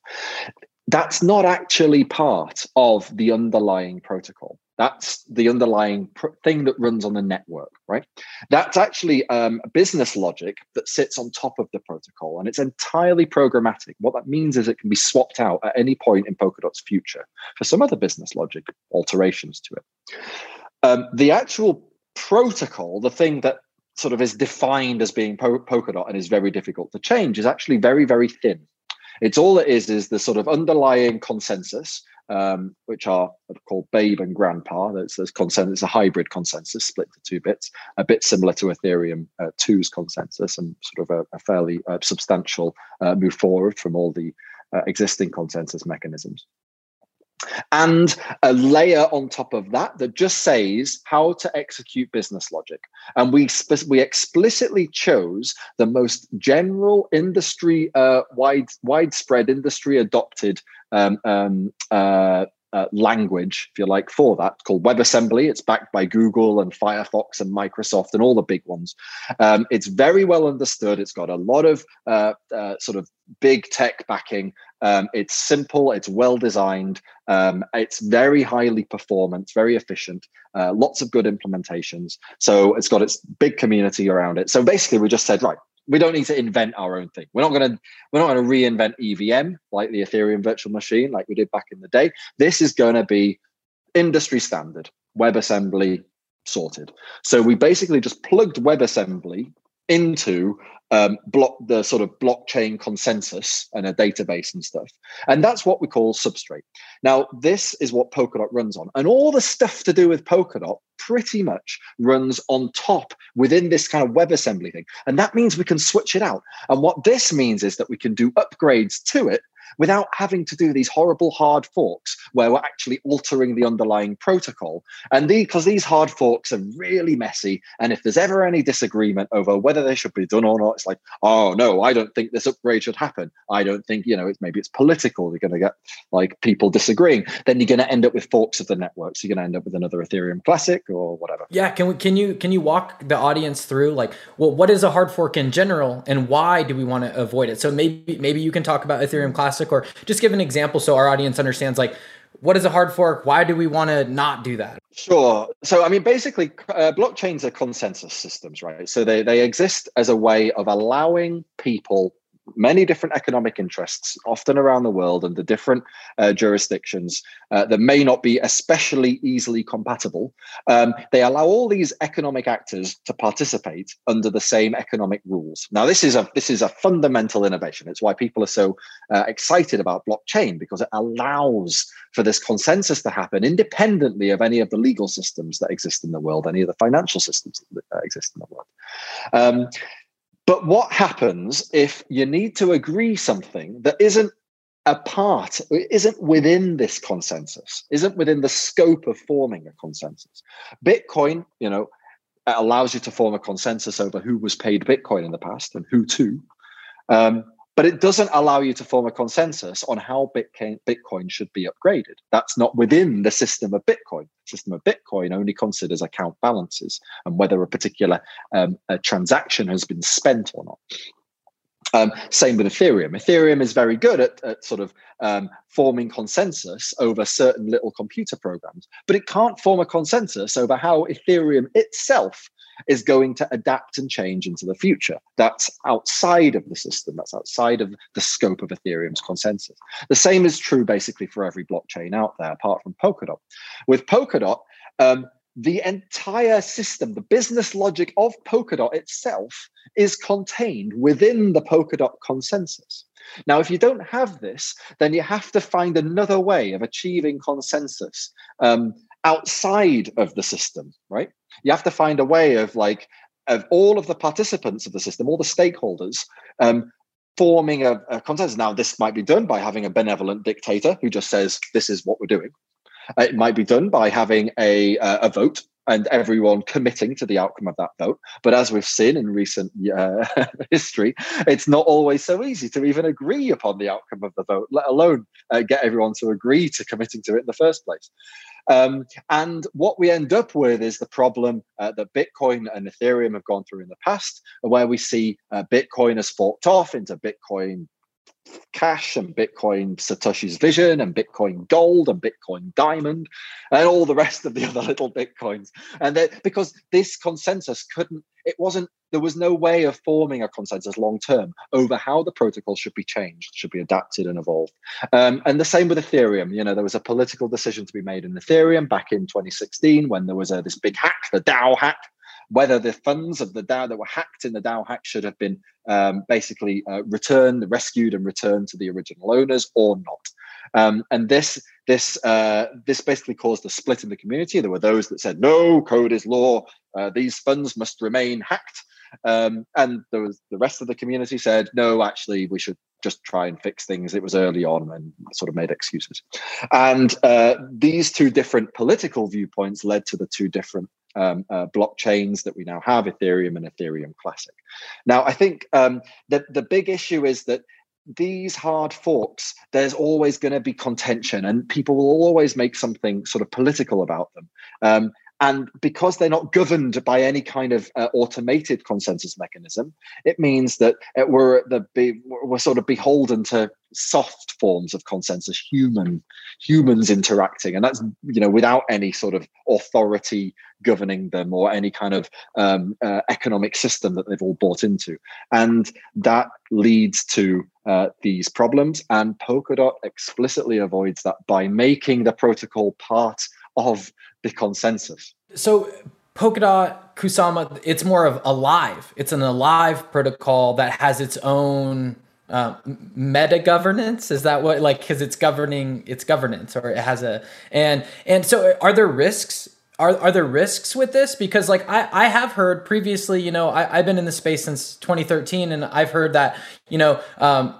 that's not actually part of the underlying protocol. That's the underlying pr- thing that runs on the network, right? That's actually um, business logic that sits on top of the protocol, and it's entirely programmatic. What that means is it can be swapped out at any point in Polkadot's future for some other business logic alterations to it. Um, the actual protocol, the thing that sort of is defined as being po- Polkadot and is very difficult to change, is actually very, very thin. It's all it is is the sort of underlying consensus um, which are called Babe and Grandpa. There's, there's consensus, it's a hybrid consensus split to two bits, a bit similar to Ethereum uh, 2's consensus, and sort of a, a fairly uh, substantial uh, move forward from all the uh, existing consensus mechanisms and a layer on top of that that just says how to execute business logic. And we we explicitly chose the most general industry uh, wide widespread industry adopted um, um, uh, uh, language, if you like, for that called WebAssembly. It's backed by Google and Firefox and Microsoft and all the big ones. Um, it's very well understood. It's got a lot of uh, uh, sort of big tech backing. Um, it's simple. It's well designed. Um, it's very highly performant, very efficient. Uh, lots of good implementations. So it's got its big community around it. So basically, we just said, right, we don't need to invent our own thing. We're not going to we're not to reinvent EVM like the Ethereum virtual machine like we did back in the day. This is going to be industry standard WebAssembly sorted. So we basically just plugged WebAssembly into um, block the sort of blockchain consensus and a database and stuff. And that's what we call substrate. Now, this is what Polkadot runs on. And all the stuff to do with Polkadot pretty much runs on top within this kind of WebAssembly thing. And that means we can switch it out. And what this means is that we can do upgrades to it without having to do these horrible hard forks where we're actually altering the underlying protocol. And because these hard forks are really messy, and if there's ever any disagreement over whether they should be done or not, it's like, oh no, I don't think this upgrade should happen. I don't think you know, it's maybe it's political. You're going to get like people disagreeing. Then you're going to end up with forks of the network. So you're going to end up with another Ethereum Classic or whatever. Yeah, can we can you can you walk the audience through like well, what is a hard fork in general, and why do we want to avoid it? So maybe maybe you can talk about Ethereum Classic classic or just give an example so our audience understands like what is a hard fork? Why do we want to not do that? Sure. So i mean basically uh, blockchains are consensus systems right? So they, they exist as a way of allowing people many different economic interests, often around the world, and the different uh, jurisdictions uh, that may not be especially easily compatible. Um, they allow all these economic actors to participate under the same economic rules. Now, this is a this is a fundamental innovation. It's why people are so uh, excited about blockchain because it allows for this consensus to happen independently of any of the legal systems that exist in the world, any of the financial systems that exist in the world. Um, but what happens if you need to agree something that isn't a part, isn't within this consensus, isn't within the scope of forming a consensus? Bitcoin, you know, allows you to form a consensus over who was paid Bitcoin in the past and who to. Um, but it doesn't allow you to form a consensus on how Bitcoin, should be upgraded. That's not within the system of Bitcoin. The system of Bitcoin only considers account balances and whether a particular um, a transaction has been spent or not. Um, same with Ethereum. Ethereum is very good at, at sort of um, forming consensus over certain little computer programs, but it can't form a consensus over how Ethereum itself is going to adapt and change into the future. That's outside of the system, that's outside of the scope of Ethereum's consensus. The same is true basically for every blockchain out there, apart from Polkadot. With Polkadot, um, the entire system, the business logic of Polkadot itself is contained within the Polkadot consensus. Now, if you don't have this, then you have to find another way of achieving consensus um, outside of the system, right? You have to find a way of like of all of the participants of the system, all the stakeholders, um, forming a, a consensus. Now, this might be done by having a benevolent dictator who just says, "This is what we're doing." It might be done by having a uh, a vote and everyone committing to the outcome of that vote. But as we've seen in recent uh, history, it's not always so easy to even agree upon the outcome of the vote, let alone uh, get everyone to agree to committing to it in the first place. Um, and what we end up with is the problem uh, that Bitcoin and Ethereum have gone through in the past, where we see uh, Bitcoin has forked off into Bitcoin Cash and Bitcoin Satoshi's Vision and Bitcoin Gold and Bitcoin Diamond and all the rest of the other little Bitcoins. And that because this consensus couldn't, it wasn't, there was no way of forming a consensus long term over how the protocol should be changed, should be adapted and evolved. Um, and the same with Ethereum. You know, there was a political decision to be made in Ethereum back in 2016 when there was a, this big hack, the DAO hack, whether the funds of the DAO that were hacked in the DAO hack should have been um, basically uh, returned, rescued, and returned to the original owners or not. Um, and this this uh, this basically caused a split in the community. There were those that said, "No, code is law. Uh, these funds must remain hacked," um, and there was the rest of the community said, "No, actually, we should just try and fix things. It was early on and sort of made excuses." And uh, these two different political viewpoints led to the two different um, uh, blockchains that we now have, Ethereum and Ethereum Classic. Now, I think um, the, the big issue is that these hard forks, there's always going to be contention, and people will always make something sort of political about them. Um, and because they're not governed by any kind of uh, automated consensus mechanism, it means that uh, we're the we're sort of beholden to soft forms of consensus, human humans interacting, and that's you know without any sort of authority governing them or any kind of um, uh, economic system that they've all bought into, and that leads to uh, these problems. And Polkadot explicitly avoids that by making the protocol part of the consensus. So Polkadot, Kusama, it's more of alive. It's an alive protocol that has its own uh, meta governance. Is that what like because it's governing its governance or it has a and and so are there risks? Are, are there risks with this? Because like I, I have heard previously, you know, I, I've been in the space since 2013 and I've heard that, you know, um,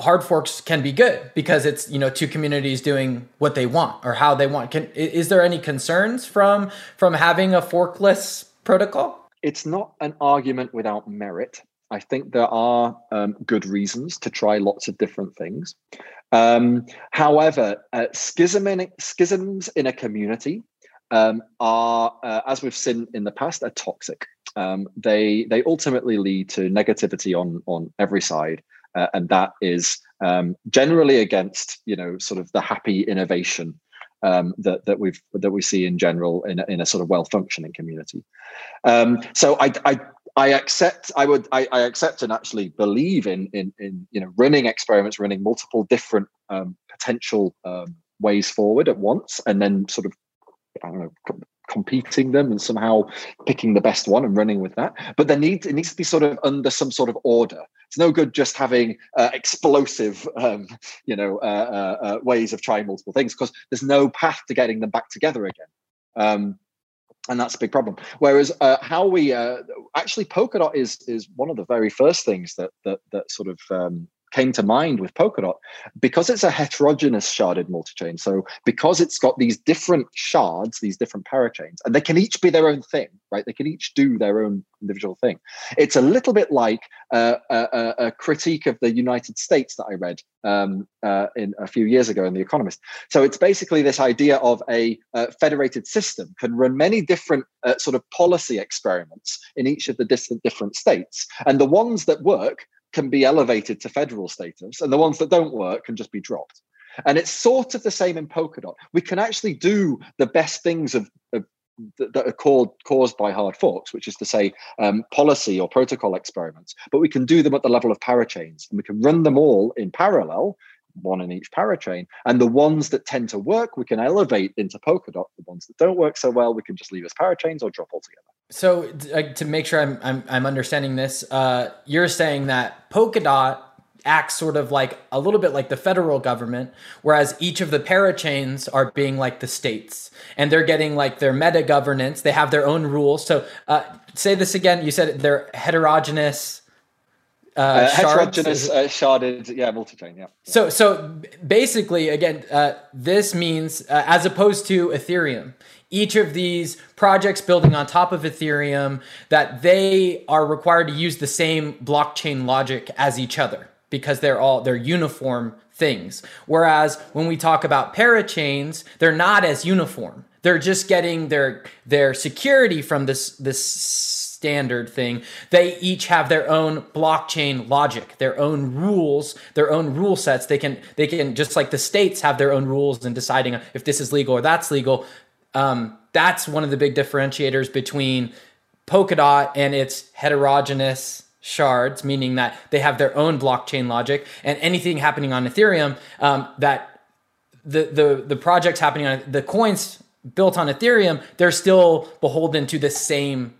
hard forks can be good because it's you know two communities doing what they want or how they want. Can is there any concerns from from having a forkless protocol? It's not an argument without merit. I think there are um, good reasons to try lots of different things. Um, however uh, schism in, schisms in a community um, are uh, as we've seen in the past are toxic. Um, they they ultimately lead to negativity on on every side uh, and that is um, generally against you know sort of the happy innovation um, that that we've that we see in general in a, in a sort of well functioning community. Um, so I, I I accept I would I, I, accept and actually believe in in in you know running experiments, running multiple different um, potential um, ways forward at once, and then sort of I don't know competing them and somehow picking the best one and running with that. But there needs it needs to be sort of under some sort of order. It's no good just having uh, explosive, um, you know, uh, uh, uh ways of trying multiple things because there's no path to getting them back together again. Um, and that's a big problem. Whereas uh, how we uh, actually Polkadot is is one of the very first things that that that sort of um, came to mind with Polkadot because it's a heterogeneous sharded multi-chain. So because it's got these different shards, these different parachains, and they can each be their own thing, right? They can each do their own individual thing. It's a little bit like uh, a, a, critique of the United States that I read um, uh, in a few years ago in The Economist. So it's basically this idea of a uh, federated system can run many different uh, sort of policy experiments in each of the distant different states, and the ones that work can be elevated to federal status, and the ones that don't work can just be dropped. And it's sort of the same in Polkadot. We can actually do the best things of, of that are called, caused by hard forks, which is to say um, policy or protocol experiments, but we can do them at the level of parachains and we can run them all in parallel one in each parachain. And the ones that tend to work, we can elevate into Polkadot. The ones that don't work so well, we can just leave as parachains or drop altogether. So to make sure I'm I'm, I'm understanding this, uh, you're saying that Polkadot acts sort of like a little bit like the federal government, whereas each of the parachains are being like the states, and they're getting like their meta governance. They have their own rules. So uh, say this again. You said they're heterogeneous uh, uh, heterogeneous uh, sharded, yeah, multi-chain, yeah. So, so basically, again, uh, this means uh, as opposed to Ethereum, each of these projects building on top of Ethereum that they are required to use the same blockchain logic as each other because they're all they're uniform things. Whereas when we talk about parachains, they're not as uniform. They're just getting their their security from this this standard thing. They each have their own blockchain logic, their own rules, their own rule sets. They can they can just like the states have their own rules in deciding if this is legal or that's legal. Um, that's one of the big differentiators between Polkadot and its heterogeneous shards, meaning that they have their own blockchain logic, and anything happening on Ethereum um, that the the the projects happening on the coins built on Ethereum, they're still beholden to the same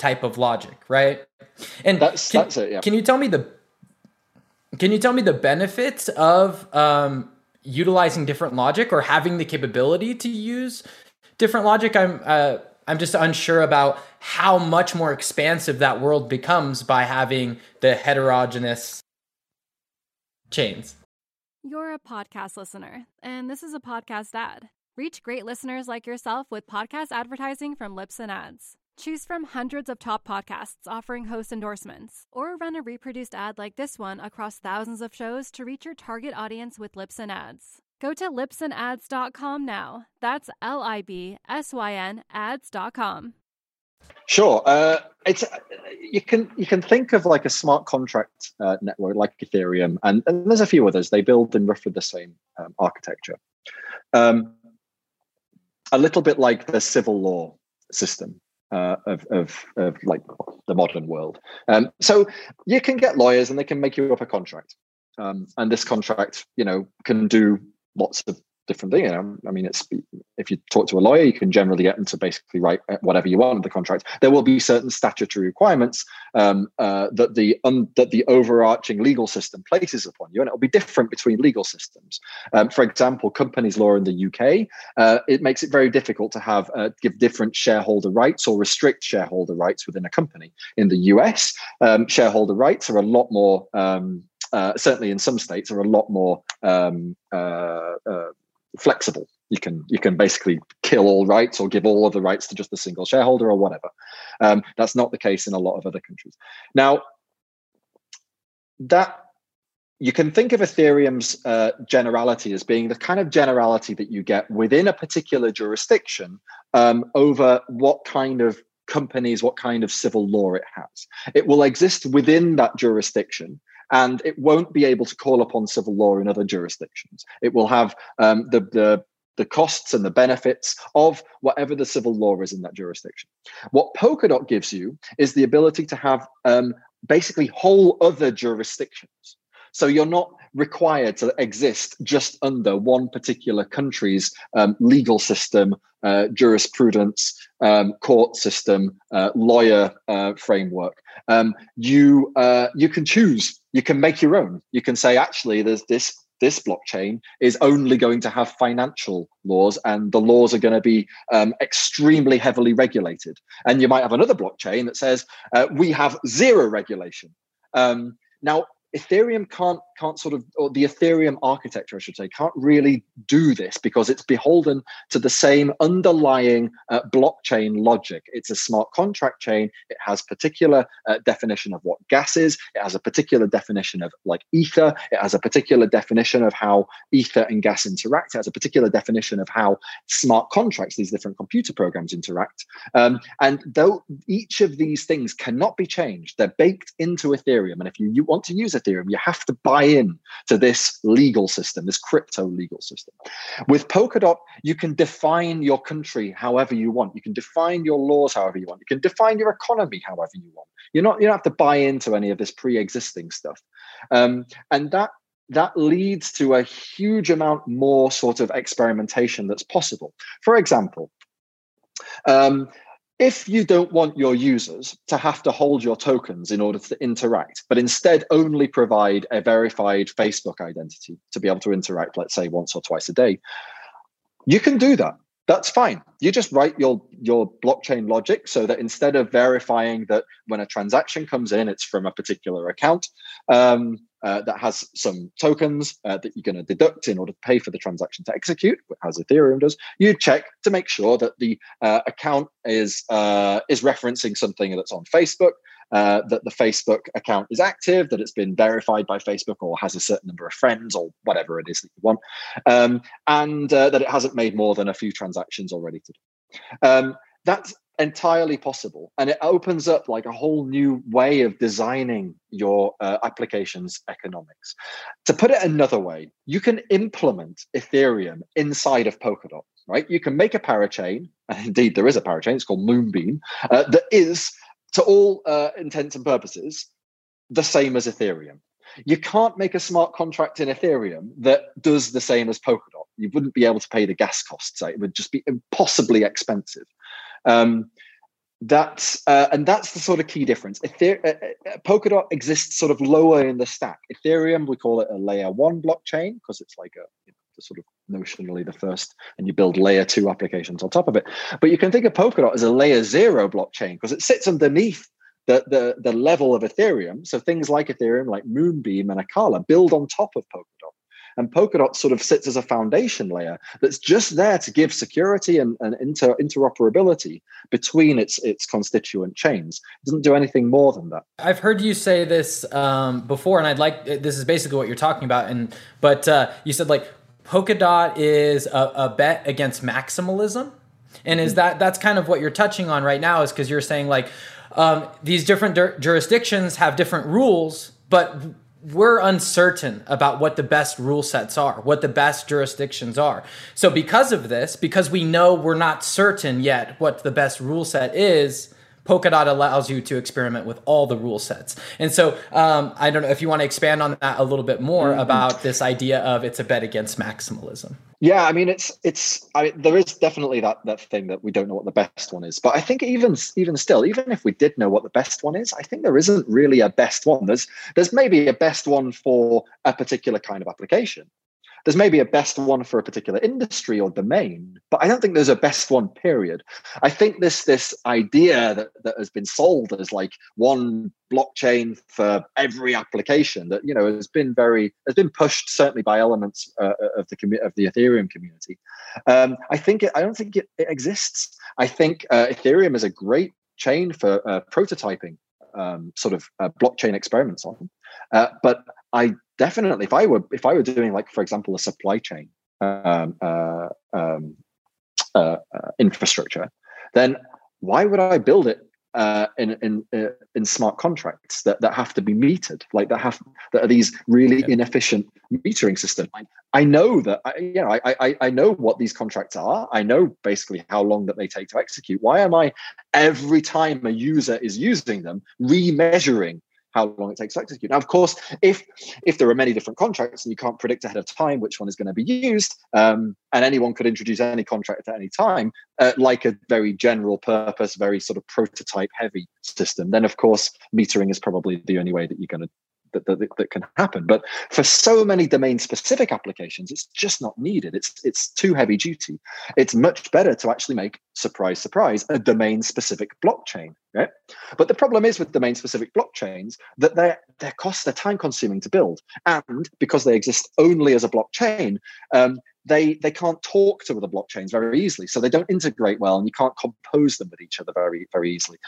type of logic, right? And that's can, that's it. Yeah. Can you tell me the can you tell me the benefits of um, utilizing different logic or having the capability to use different logic? I'm uh, I'm just unsure about how much more expansive that world becomes by having the heterogeneous chains. You're a podcast listener, and this is a podcast ad. Reach great listeners like yourself with podcast advertising from Libsyn Ads. Choose from hundreds of top podcasts offering host endorsements, or run a reproduced ad like this one across thousands of shows to reach your target audience with Libsyn Ads. Go to libsynads.com now. That's L I B S Y N ads.com. Sure. Uh, it's you can you can think of like a smart contract uh, network like Ethereum, and, and, there's a few others. They build in roughly the same um, architecture. Um, a little bit like the civil law system uh, of, of, of like the modern world. Um, so you can get lawyers and they can make you up a contract. Um, and this contract, you know, can do lots of different thing. I mean, it's if you talk to a lawyer, you can generally get them to basically write uh, whatever you want in the contract. There will be certain statutory requirements um, uh, that the un, that the overarching legal system places upon you, and it will be different between legal systems. Um, for example, companies law in the UK, uh, it makes it very difficult to have uh, give different shareholder rights or restrict shareholder rights within a company. In the US, um, shareholder rights are a lot more um, uh, certainly in some states are a lot more um, uh, uh, flexible. You can you can basically kill all rights or give all of the rights to just a single shareholder or whatever. Um, that's not the case in a lot of other countries. Now, that you can think of Ethereum's uh, generality as being the kind of generality that you get within a particular jurisdiction um, over what kind of companies, what kind of civil law it has. It will exist within that jurisdiction and it won't be able to call upon civil law in other jurisdictions. It will have um, the, the the costs and the benefits of whatever the civil law is in that jurisdiction. What Polkadot gives you is the ability to have um, basically whole other jurisdictions. So you're not required to exist just under one particular country's um, legal system, uh, jurisprudence, um, court system, uh, lawyer uh, framework. Um, you uh, you can choose. You can make your own. You can say, actually, there's this this blockchain is only going to have financial laws and the laws are going to be um, extremely heavily regulated and you might have another blockchain that says uh, we have zero regulation um, now Ethereum can't can't sort of or the Ethereum architecture, I should say, can't really do this because it's beholden to the same underlying uh, blockchain logic. It's a smart contract chain. It has particular uh, definition of what gas is. It has a particular definition of like ether. It has a particular definition of how ether and gas interact. It has a particular definition of how smart contracts, these different computer programs, interact. Um, and though each of these things cannot be changed, they're baked into Ethereum. And if you, you want to use Ethereum, you have to buy in to this legal system, this crypto legal system. With Polkadot, you can define your country however you want. You can define your laws however you want. You can define your economy however you want. You're not you don't have to buy into any of this pre-existing stuff. Um, and that that leads to a huge amount more sort of experimentation that's possible. For example, um, if you don't want your users to have to hold your tokens in order to interact, but instead only provide a verified Facebook identity to be able to interact, let's say once or twice a day, you can do that. That's fine. You just write your your blockchain logic so that instead of verifying that when a transaction comes in, it's from a particular account, um, uh, that has some tokens uh, that you're going to deduct in order to pay for the transaction to execute, as Ethereum does. You check to make sure that the uh, account is uh, is referencing something that's on Facebook, uh, that the Facebook account is active, that it's been verified by Facebook or has a certain number of friends or whatever it is that you want, um, and uh, that it hasn't made more than a few transactions already to do. Um, that's entirely possible and it opens up like a whole new way of designing your uh, applications economics to put it another way you can implement ethereum inside of polkadot right you can make a parachain and indeed there is a parachain it's called moonbeam uh, that is to all uh, intents and purposes the same as ethereum you can't make a smart contract in ethereum that does the same as polkadot you wouldn't be able to pay the gas costs it would just be impossibly expensive um, that's uh, and that's the sort of key difference. Ether- uh, uh, Polkadot exists sort of lower in the stack. Ethereum, we call it a layer one blockchain because it's like a you know, the sort of notionally the first, and you build layer two applications on top of it. But you can think of Polkadot as a layer zero blockchain because it sits underneath the, the, the level of Ethereum. So things like Ethereum, like Moonbeam and Acala, build on top of Polkadot. And Polkadot sort of sits as a foundation layer that's just there to give security and, and inter, interoperability between its its constituent chains. It doesn't do anything more than that. I've heard you say this um, before, and I'd like this is basically what you're talking about. And but uh, you said like Polkadot is a, a bet against maximalism, and is that that's kind of what you're touching on right now? Is because you're saying like um, these different jurisdictions have different rules, but we're uncertain about what the best rule sets are, what the best jurisdictions are. So, because of this, because we know we're not certain yet what the best rule set is, Polkadot allows you to experiment with all the rule sets. And so, um, I don't know if you want to expand on that a little bit more mm-hmm. about this idea of it's a bet against maximalism. Yeah, I mean, it's it's. I mean, there is definitely that that thing that we don't know what the best one is. But I think even even still, even if we did know what the best one is, I think there isn't really a best one. There's there's maybe a best one for a particular kind of application there's maybe a best one for a particular industry or domain, but I don't think there's a best one, period. I think this this idea that, that has been sold as like one blockchain for every application that you know has been very has been pushed certainly by elements uh, of the of the Ethereum community. Um, I think it, I don't think it, it exists. I think uh, Ethereum is a great chain for uh, prototyping um, sort of uh, blockchain experiments on, uh, but I definitely if i were if i were doing like for example a supply chain um, uh, um, uh, uh, infrastructure then why would i build it uh, in in uh, in smart contracts that, that have to be metered? Like that have that are these really yeah. inefficient metering systems I, know that I, you know I, I I know what these contracts are. I know basically how long that they take to execute. Why am I every time a user is using them remeasuring how long it takes to execute. Now, of course, if if there are many different contracts and you can't predict ahead of time which one is going to be used, um, and anyone could introduce any contract at any time, uh, like a very general purpose, very sort of prototype heavy system, then of course metering is probably the only way that you're going to that, that, that can happen. But for so many domain specific applications, it's just not needed. It's it's too heavy duty. It's much better to actually make surprise, surprise, a domain specific blockchain. Right? But the problem is with domain specific blockchains that their their costs, they're time consuming to build, and because they exist only as a blockchain, um, they they can't talk to other blockchains very easily so they don't integrate well and you can't compose them with each other very very easily.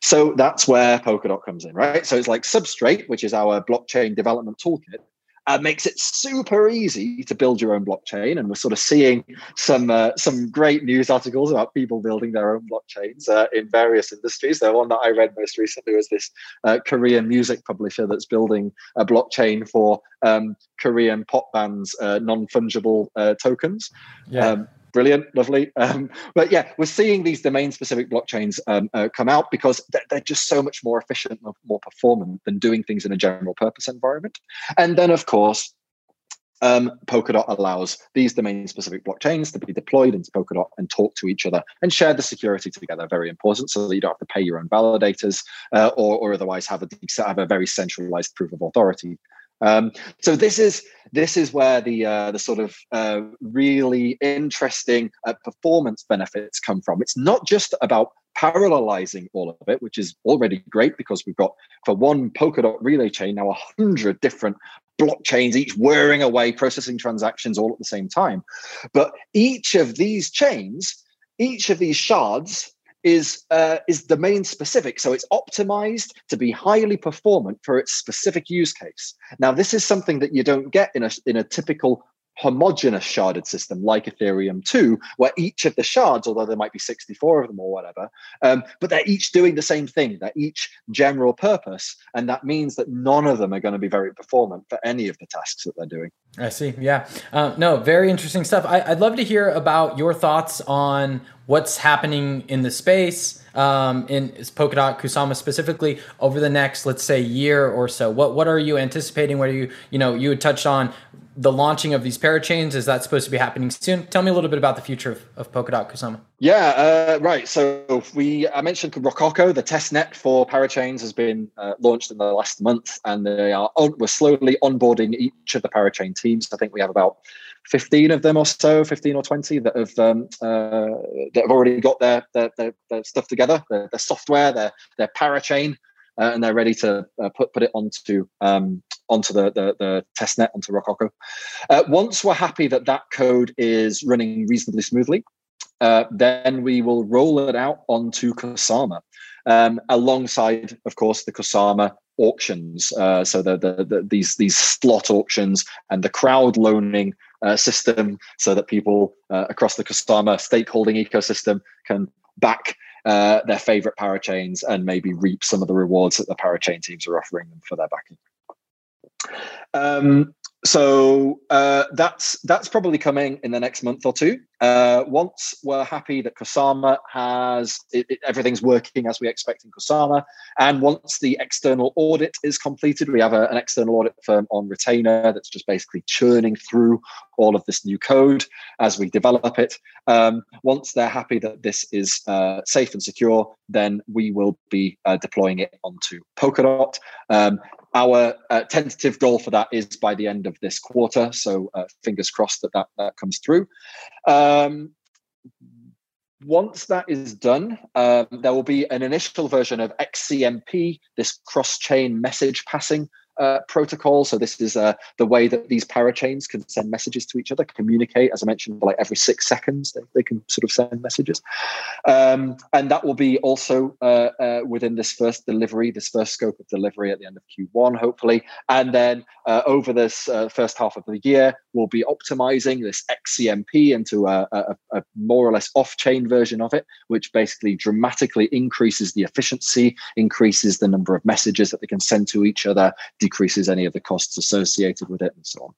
So that's where polkadot comes in right? So it's like substrate which is our blockchain development toolkit uh, makes it super easy to build your own blockchain. And we're sort of seeing some uh, some great news articles about people building their own blockchains uh, in various industries. The one that I read most recently was this uh, Korean music publisher that's building a blockchain for um, Korean pop bands' uh, non fungible uh, tokens. Yeah. Um, brilliant, lovely. Um, but yeah, we're seeing these domain specific blockchains um, uh, come out because they're, they're, just so much more efficient, more performant than doing things in a general purpose environment. And then, of course, um, Polkadot allows these domain specific blockchains to be deployed into Polkadot and talk to each other and share the security together. Very important, so that you don't have to pay your own validators uh, or, or otherwise have a have a very centralized proof of authority. Um, so this is this is where the uh, the sort of uh, really interesting uh, performance benefits come from. It's not just about parallelizing all of it, which is already great because we've got for one Polkadot relay chain now a hundred different blockchains, each whirring away, processing transactions all at the same time. But each of these chains, each of these shards is uh, is domain specific so it's optimized to be highly performant for its specific use case now this is something that you don't get in a in a typical homogeneous sharded system like Ethereum 2, where each of the shards, although there might be 64 of them or whatever, um, but they're each doing the same thing. They're each general purpose. And that means that none of them are going to be very performant for any of the tasks that they're doing. I see. Yeah. Uh, no, very interesting stuff. I, would love to hear about your thoughts on what's happening in the space um, in Polkadot Kusama specifically over the next, let's say, year or so. What what are you anticipating? What are you you know you had touched on the launching of these parachains. Is that supposed to be happening soon? Tell me a little bit about the future of, of polkadot kusama. Yeah uh, right. So we i mentioned rococo the test net for parachains has been uh, launched in the last month and they are on, we're slowly onboarding each of the parachain teams. I think we have about 15 of them or so 15 or 20 that have um, uh, that have already got their their, their, their stuff together their, their software their their parachain uh, and they're ready to uh, put put it onto um, onto the, the, the test net onto Rococo. Uh, once we're happy that that code is running reasonably smoothly, uh, then we will roll it out onto Kusama, um, alongside, of course, the Kusama auctions. Uh, so the, the, the, these these slot auctions and the crowd loaning uh, system, so that people across the Kusama stakeholding ecosystem can back uh, their favorite parachains and maybe reap some of the rewards that the parachain teams are offering them for their backing. Um, so uh, that's that's probably coming in the next month or two. Uh, once we're happy that Kusama has it, it, everything's working as we expect in Kusama, and once the external audit is completed, we have a, an external audit firm on retainer that's just basically churning through all of this new code as we develop it. Um, once they're happy that this is uh, safe and secure, then we will be uh, deploying it onto Polkadot. Um, our uh, tentative goal for that is by the end of this quarter. So uh, fingers crossed that that, that comes through. Um, once that is done, um, there will be an initial version of XCMP, this cross chain message passing uh, protocol. So this is uh, the way that these parachains can send messages to each other, communicate. As I mentioned, like every six seconds, they, they can sort of send messages, um, and that will be also uh, uh within this first delivery, this first scope of delivery at the end of Q1, hopefully. And then uh, over this first half of the year, we'll be optimizing this XCMP into a, a, a more or less off-chain version of it, which basically dramatically increases the efficiency, increases the number of messages that they can send to each other decreases any of the costs associated with it, and so on.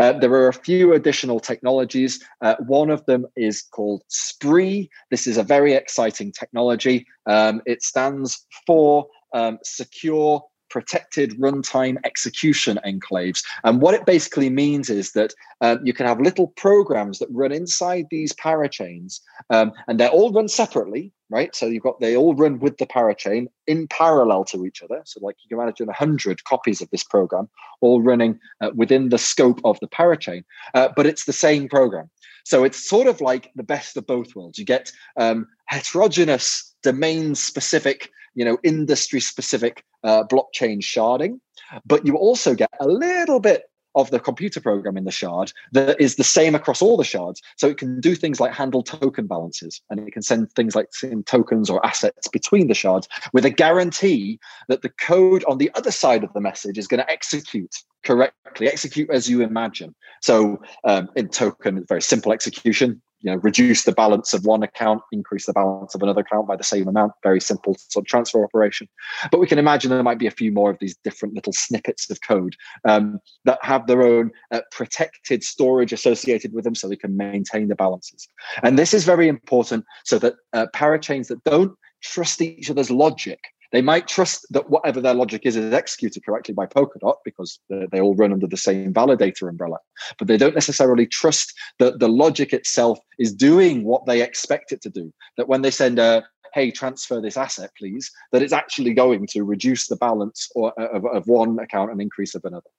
Uh, there are a few additional technologies. Uh, one of them is called Spree. This is a very exciting technology. Um, it stands for um, secure protected runtime execution enclaves. And what it basically means is that um, you can have little programs that run inside these parachains, um, and they're all run separately, right? So you've got they all run with the parachain in parallel to each other. So like you can imagine hundred copies of this program all running uh, within the scope of the parachain, uh, but it's the same program. So it's sort of like the best of both worlds. You get um, heterogeneous domain specific you know industry specific uh, blockchain sharding but you also get a little bit of the computer program in the shard that is the same across all the shards. So it can do things like handle token balances and it can send things like tokens or assets between the shards with a guarantee that the code on the other side of the message is going to execute correctly, execute as you imagine. So um, in token, very simple execution you know reduce the balance of one account increase the balance of another account by the same amount very simple sort of transfer operation. But we can imagine there might be a few more of these different little snippets of code um, that have their own uh, protected storage associated with them so they can maintain the balances. And this is very important so that uh, parachains that don't trust each other's logic They might trust that whatever their logic is is executed correctly by Polkadot because they all run under the same validator umbrella. But they don't necessarily trust that the logic itself is doing what they expect it to do. That when they send a hey, transfer this asset, please, that it's actually going to reduce the balance or, uh, of, of one account and increase of another.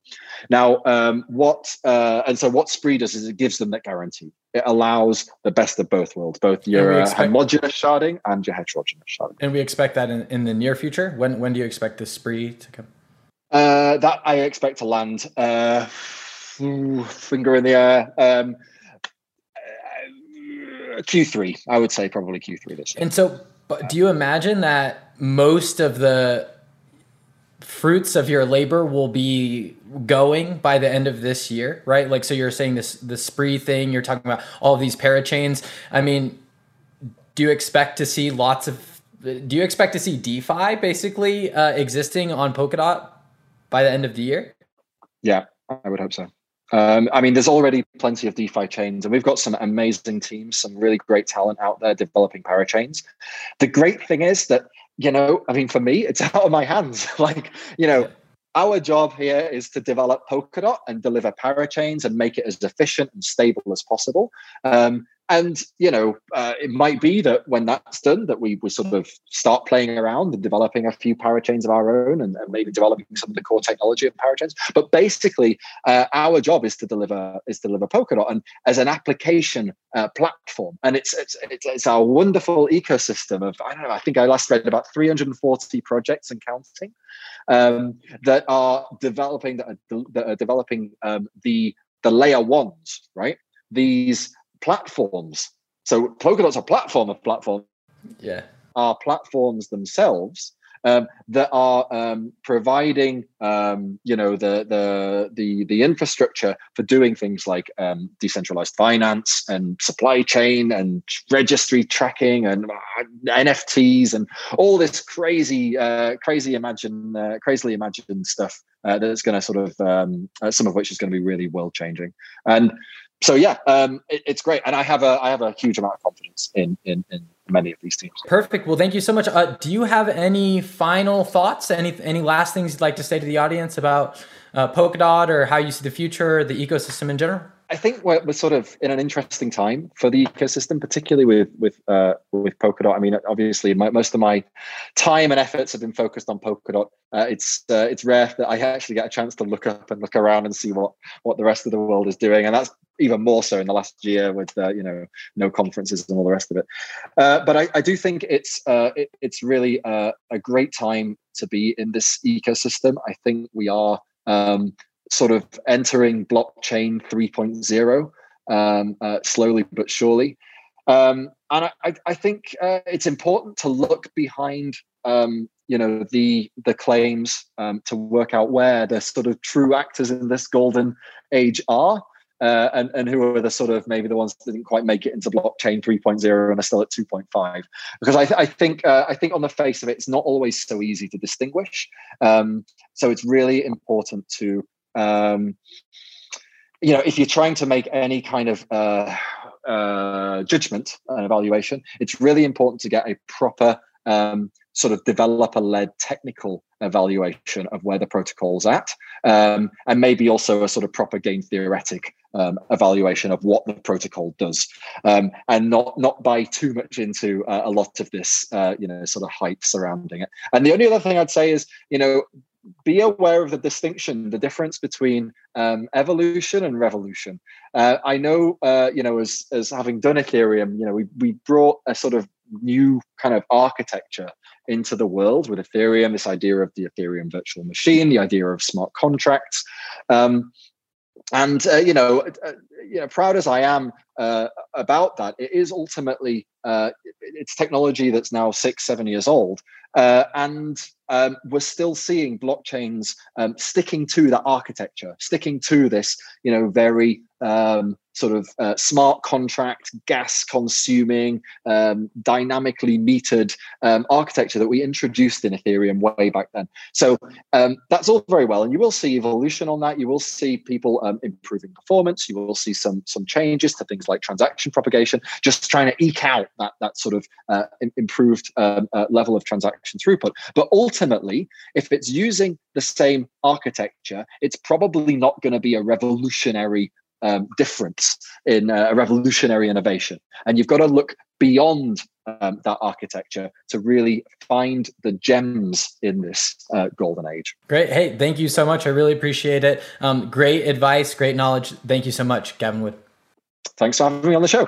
Now, um, what uh, and so what Spree does is it gives them that guarantee. It allows the best of both worlds, both your uh, sharding and your heterogeneous sharding. And we expect that in, in the near future. When when do you expect the Spree to come? Uh, that I expect to land. Uh, finger in the air. Um, uh, Q3, I would say probably Q3 this year. And so but do you imagine that most of the fruits of your labor will be going by the end of this year, right? Like, so you're saying this the spree thing. You're talking about all these parachains. I mean, do you expect to see lots of? Do you expect to see DeFi basically uh, existing on Polkadot by the end of the year? Yeah, I would hope so. Um, I mean, there's already plenty of DeFi chains, and we've got some amazing teams, some really great talent out there developing parachains. The great thing is that, you know, I mean, for me, it's out of my hands. like, you know, our job here is to develop Polkadot and deliver parachains and make it as efficient and stable as possible. Um, and you know uh, it might be that when that's done that we, we sort of start playing around and developing a few parachains of our own and, and maybe developing some of the core technology of parachains but basically uh, our job is to deliver is to deliver polkadot. And as an application uh, platform and it's, it's it's it's our wonderful ecosystem of i don't know i think i last read about 340 projects and counting um, that are developing that are, that are developing um, the the layer ones right? These platforms. So Polkadot's a platform of platforms. Yeah. Are platforms themselves um, that are um, providing, um, you know, the the the the infrastructure for doing things like um, decentralized finance and supply chain and registry tracking and uh, NFTs and all this crazy, uh, crazy imagine, uh, crazily imagined stuff uh, that's going to sort of um, uh, some of which is going to be really world changing and so yeah, um, it, it's great, and I have a I have a huge amount of confidence in in, in many of these teams. Perfect. Well, thank you so much. Uh, do you have any final thoughts? Any any last things you'd like to say to the audience about uh, Polkadot or how you see the future, the ecosystem in general? I think we're, we're sort of in an interesting time for the ecosystem, particularly with with uh, with Polkadot. I mean, obviously, my, most of my time and efforts have been focused on Polkadot. Uh, it's uh, it's rare that I actually get a chance to look up and look around and see what what the rest of the world is doing, and that's even more so in the last year with uh, you know no conferences and all the rest of it. Uh, but I, I, do think it's uh, it, it's really a great time to be in this ecosystem. I think we are. Um, sort of entering blockchain 3.0 um, uh, slowly but surely. Um, and I, I think uh, it's important to look behind, um, you know, the the claims um, to work out where the sort of true actors in this golden age are, uh, and and who are the sort of maybe the ones that didn't quite make it into blockchain 3.0 and are still at 2.5. Because I, th- I think uh, I think on the face of it, it's not always so easy to distinguish. Um, so it's really important to um, you know, if you're trying to make any kind of uh, uh, judgment and evaluation, it's really important to get a proper um, sort of developer-led technical evaluation of where the protocol's at, um, and maybe also a sort of proper game theoretic um, evaluation of what the protocol does, um, and not not buy too much into uh, a lot of this, uh, you know, sort of hype surrounding it. And the only other thing I'd say is, you know, be aware of the distinction, the difference between um, evolution and revolution. Uh, I know, uh, you know, as as having done Ethereum, you know, we we brought a sort of new kind of architecture into the world with Ethereum. This idea of the Ethereum virtual machine, the idea of smart contracts. Um, and uh, you know, uh, you know, proud as I am uh, about that, it is ultimately uh, it's technology that's now six, seven years old, uh, and um, we're still seeing blockchains um, sticking to that architecture, sticking to this, you know, very um, sort of uh, smart contract, gas consuming, um, dynamically metered um, architecture that we introduced in Ethereum way back then. So um, that's all very well, and you will see evolution on that. You will see people improving performance. You will see some some changes to things like transaction propagation, just trying to eke out that that sort of uh, improved um, uh, level of transaction throughput. But ultimately, if it's using the same architecture, it's probably not going to be a revolutionary um, difference in uh, a revolutionary innovation. And you've got to look beyond um, that architecture to really find the gems in this uh, golden age. Great. Hey, thank you so much. I really appreciate it. Um, great advice, great knowledge. Thank you so much, Gavin Wood. Thanks for having me on the show.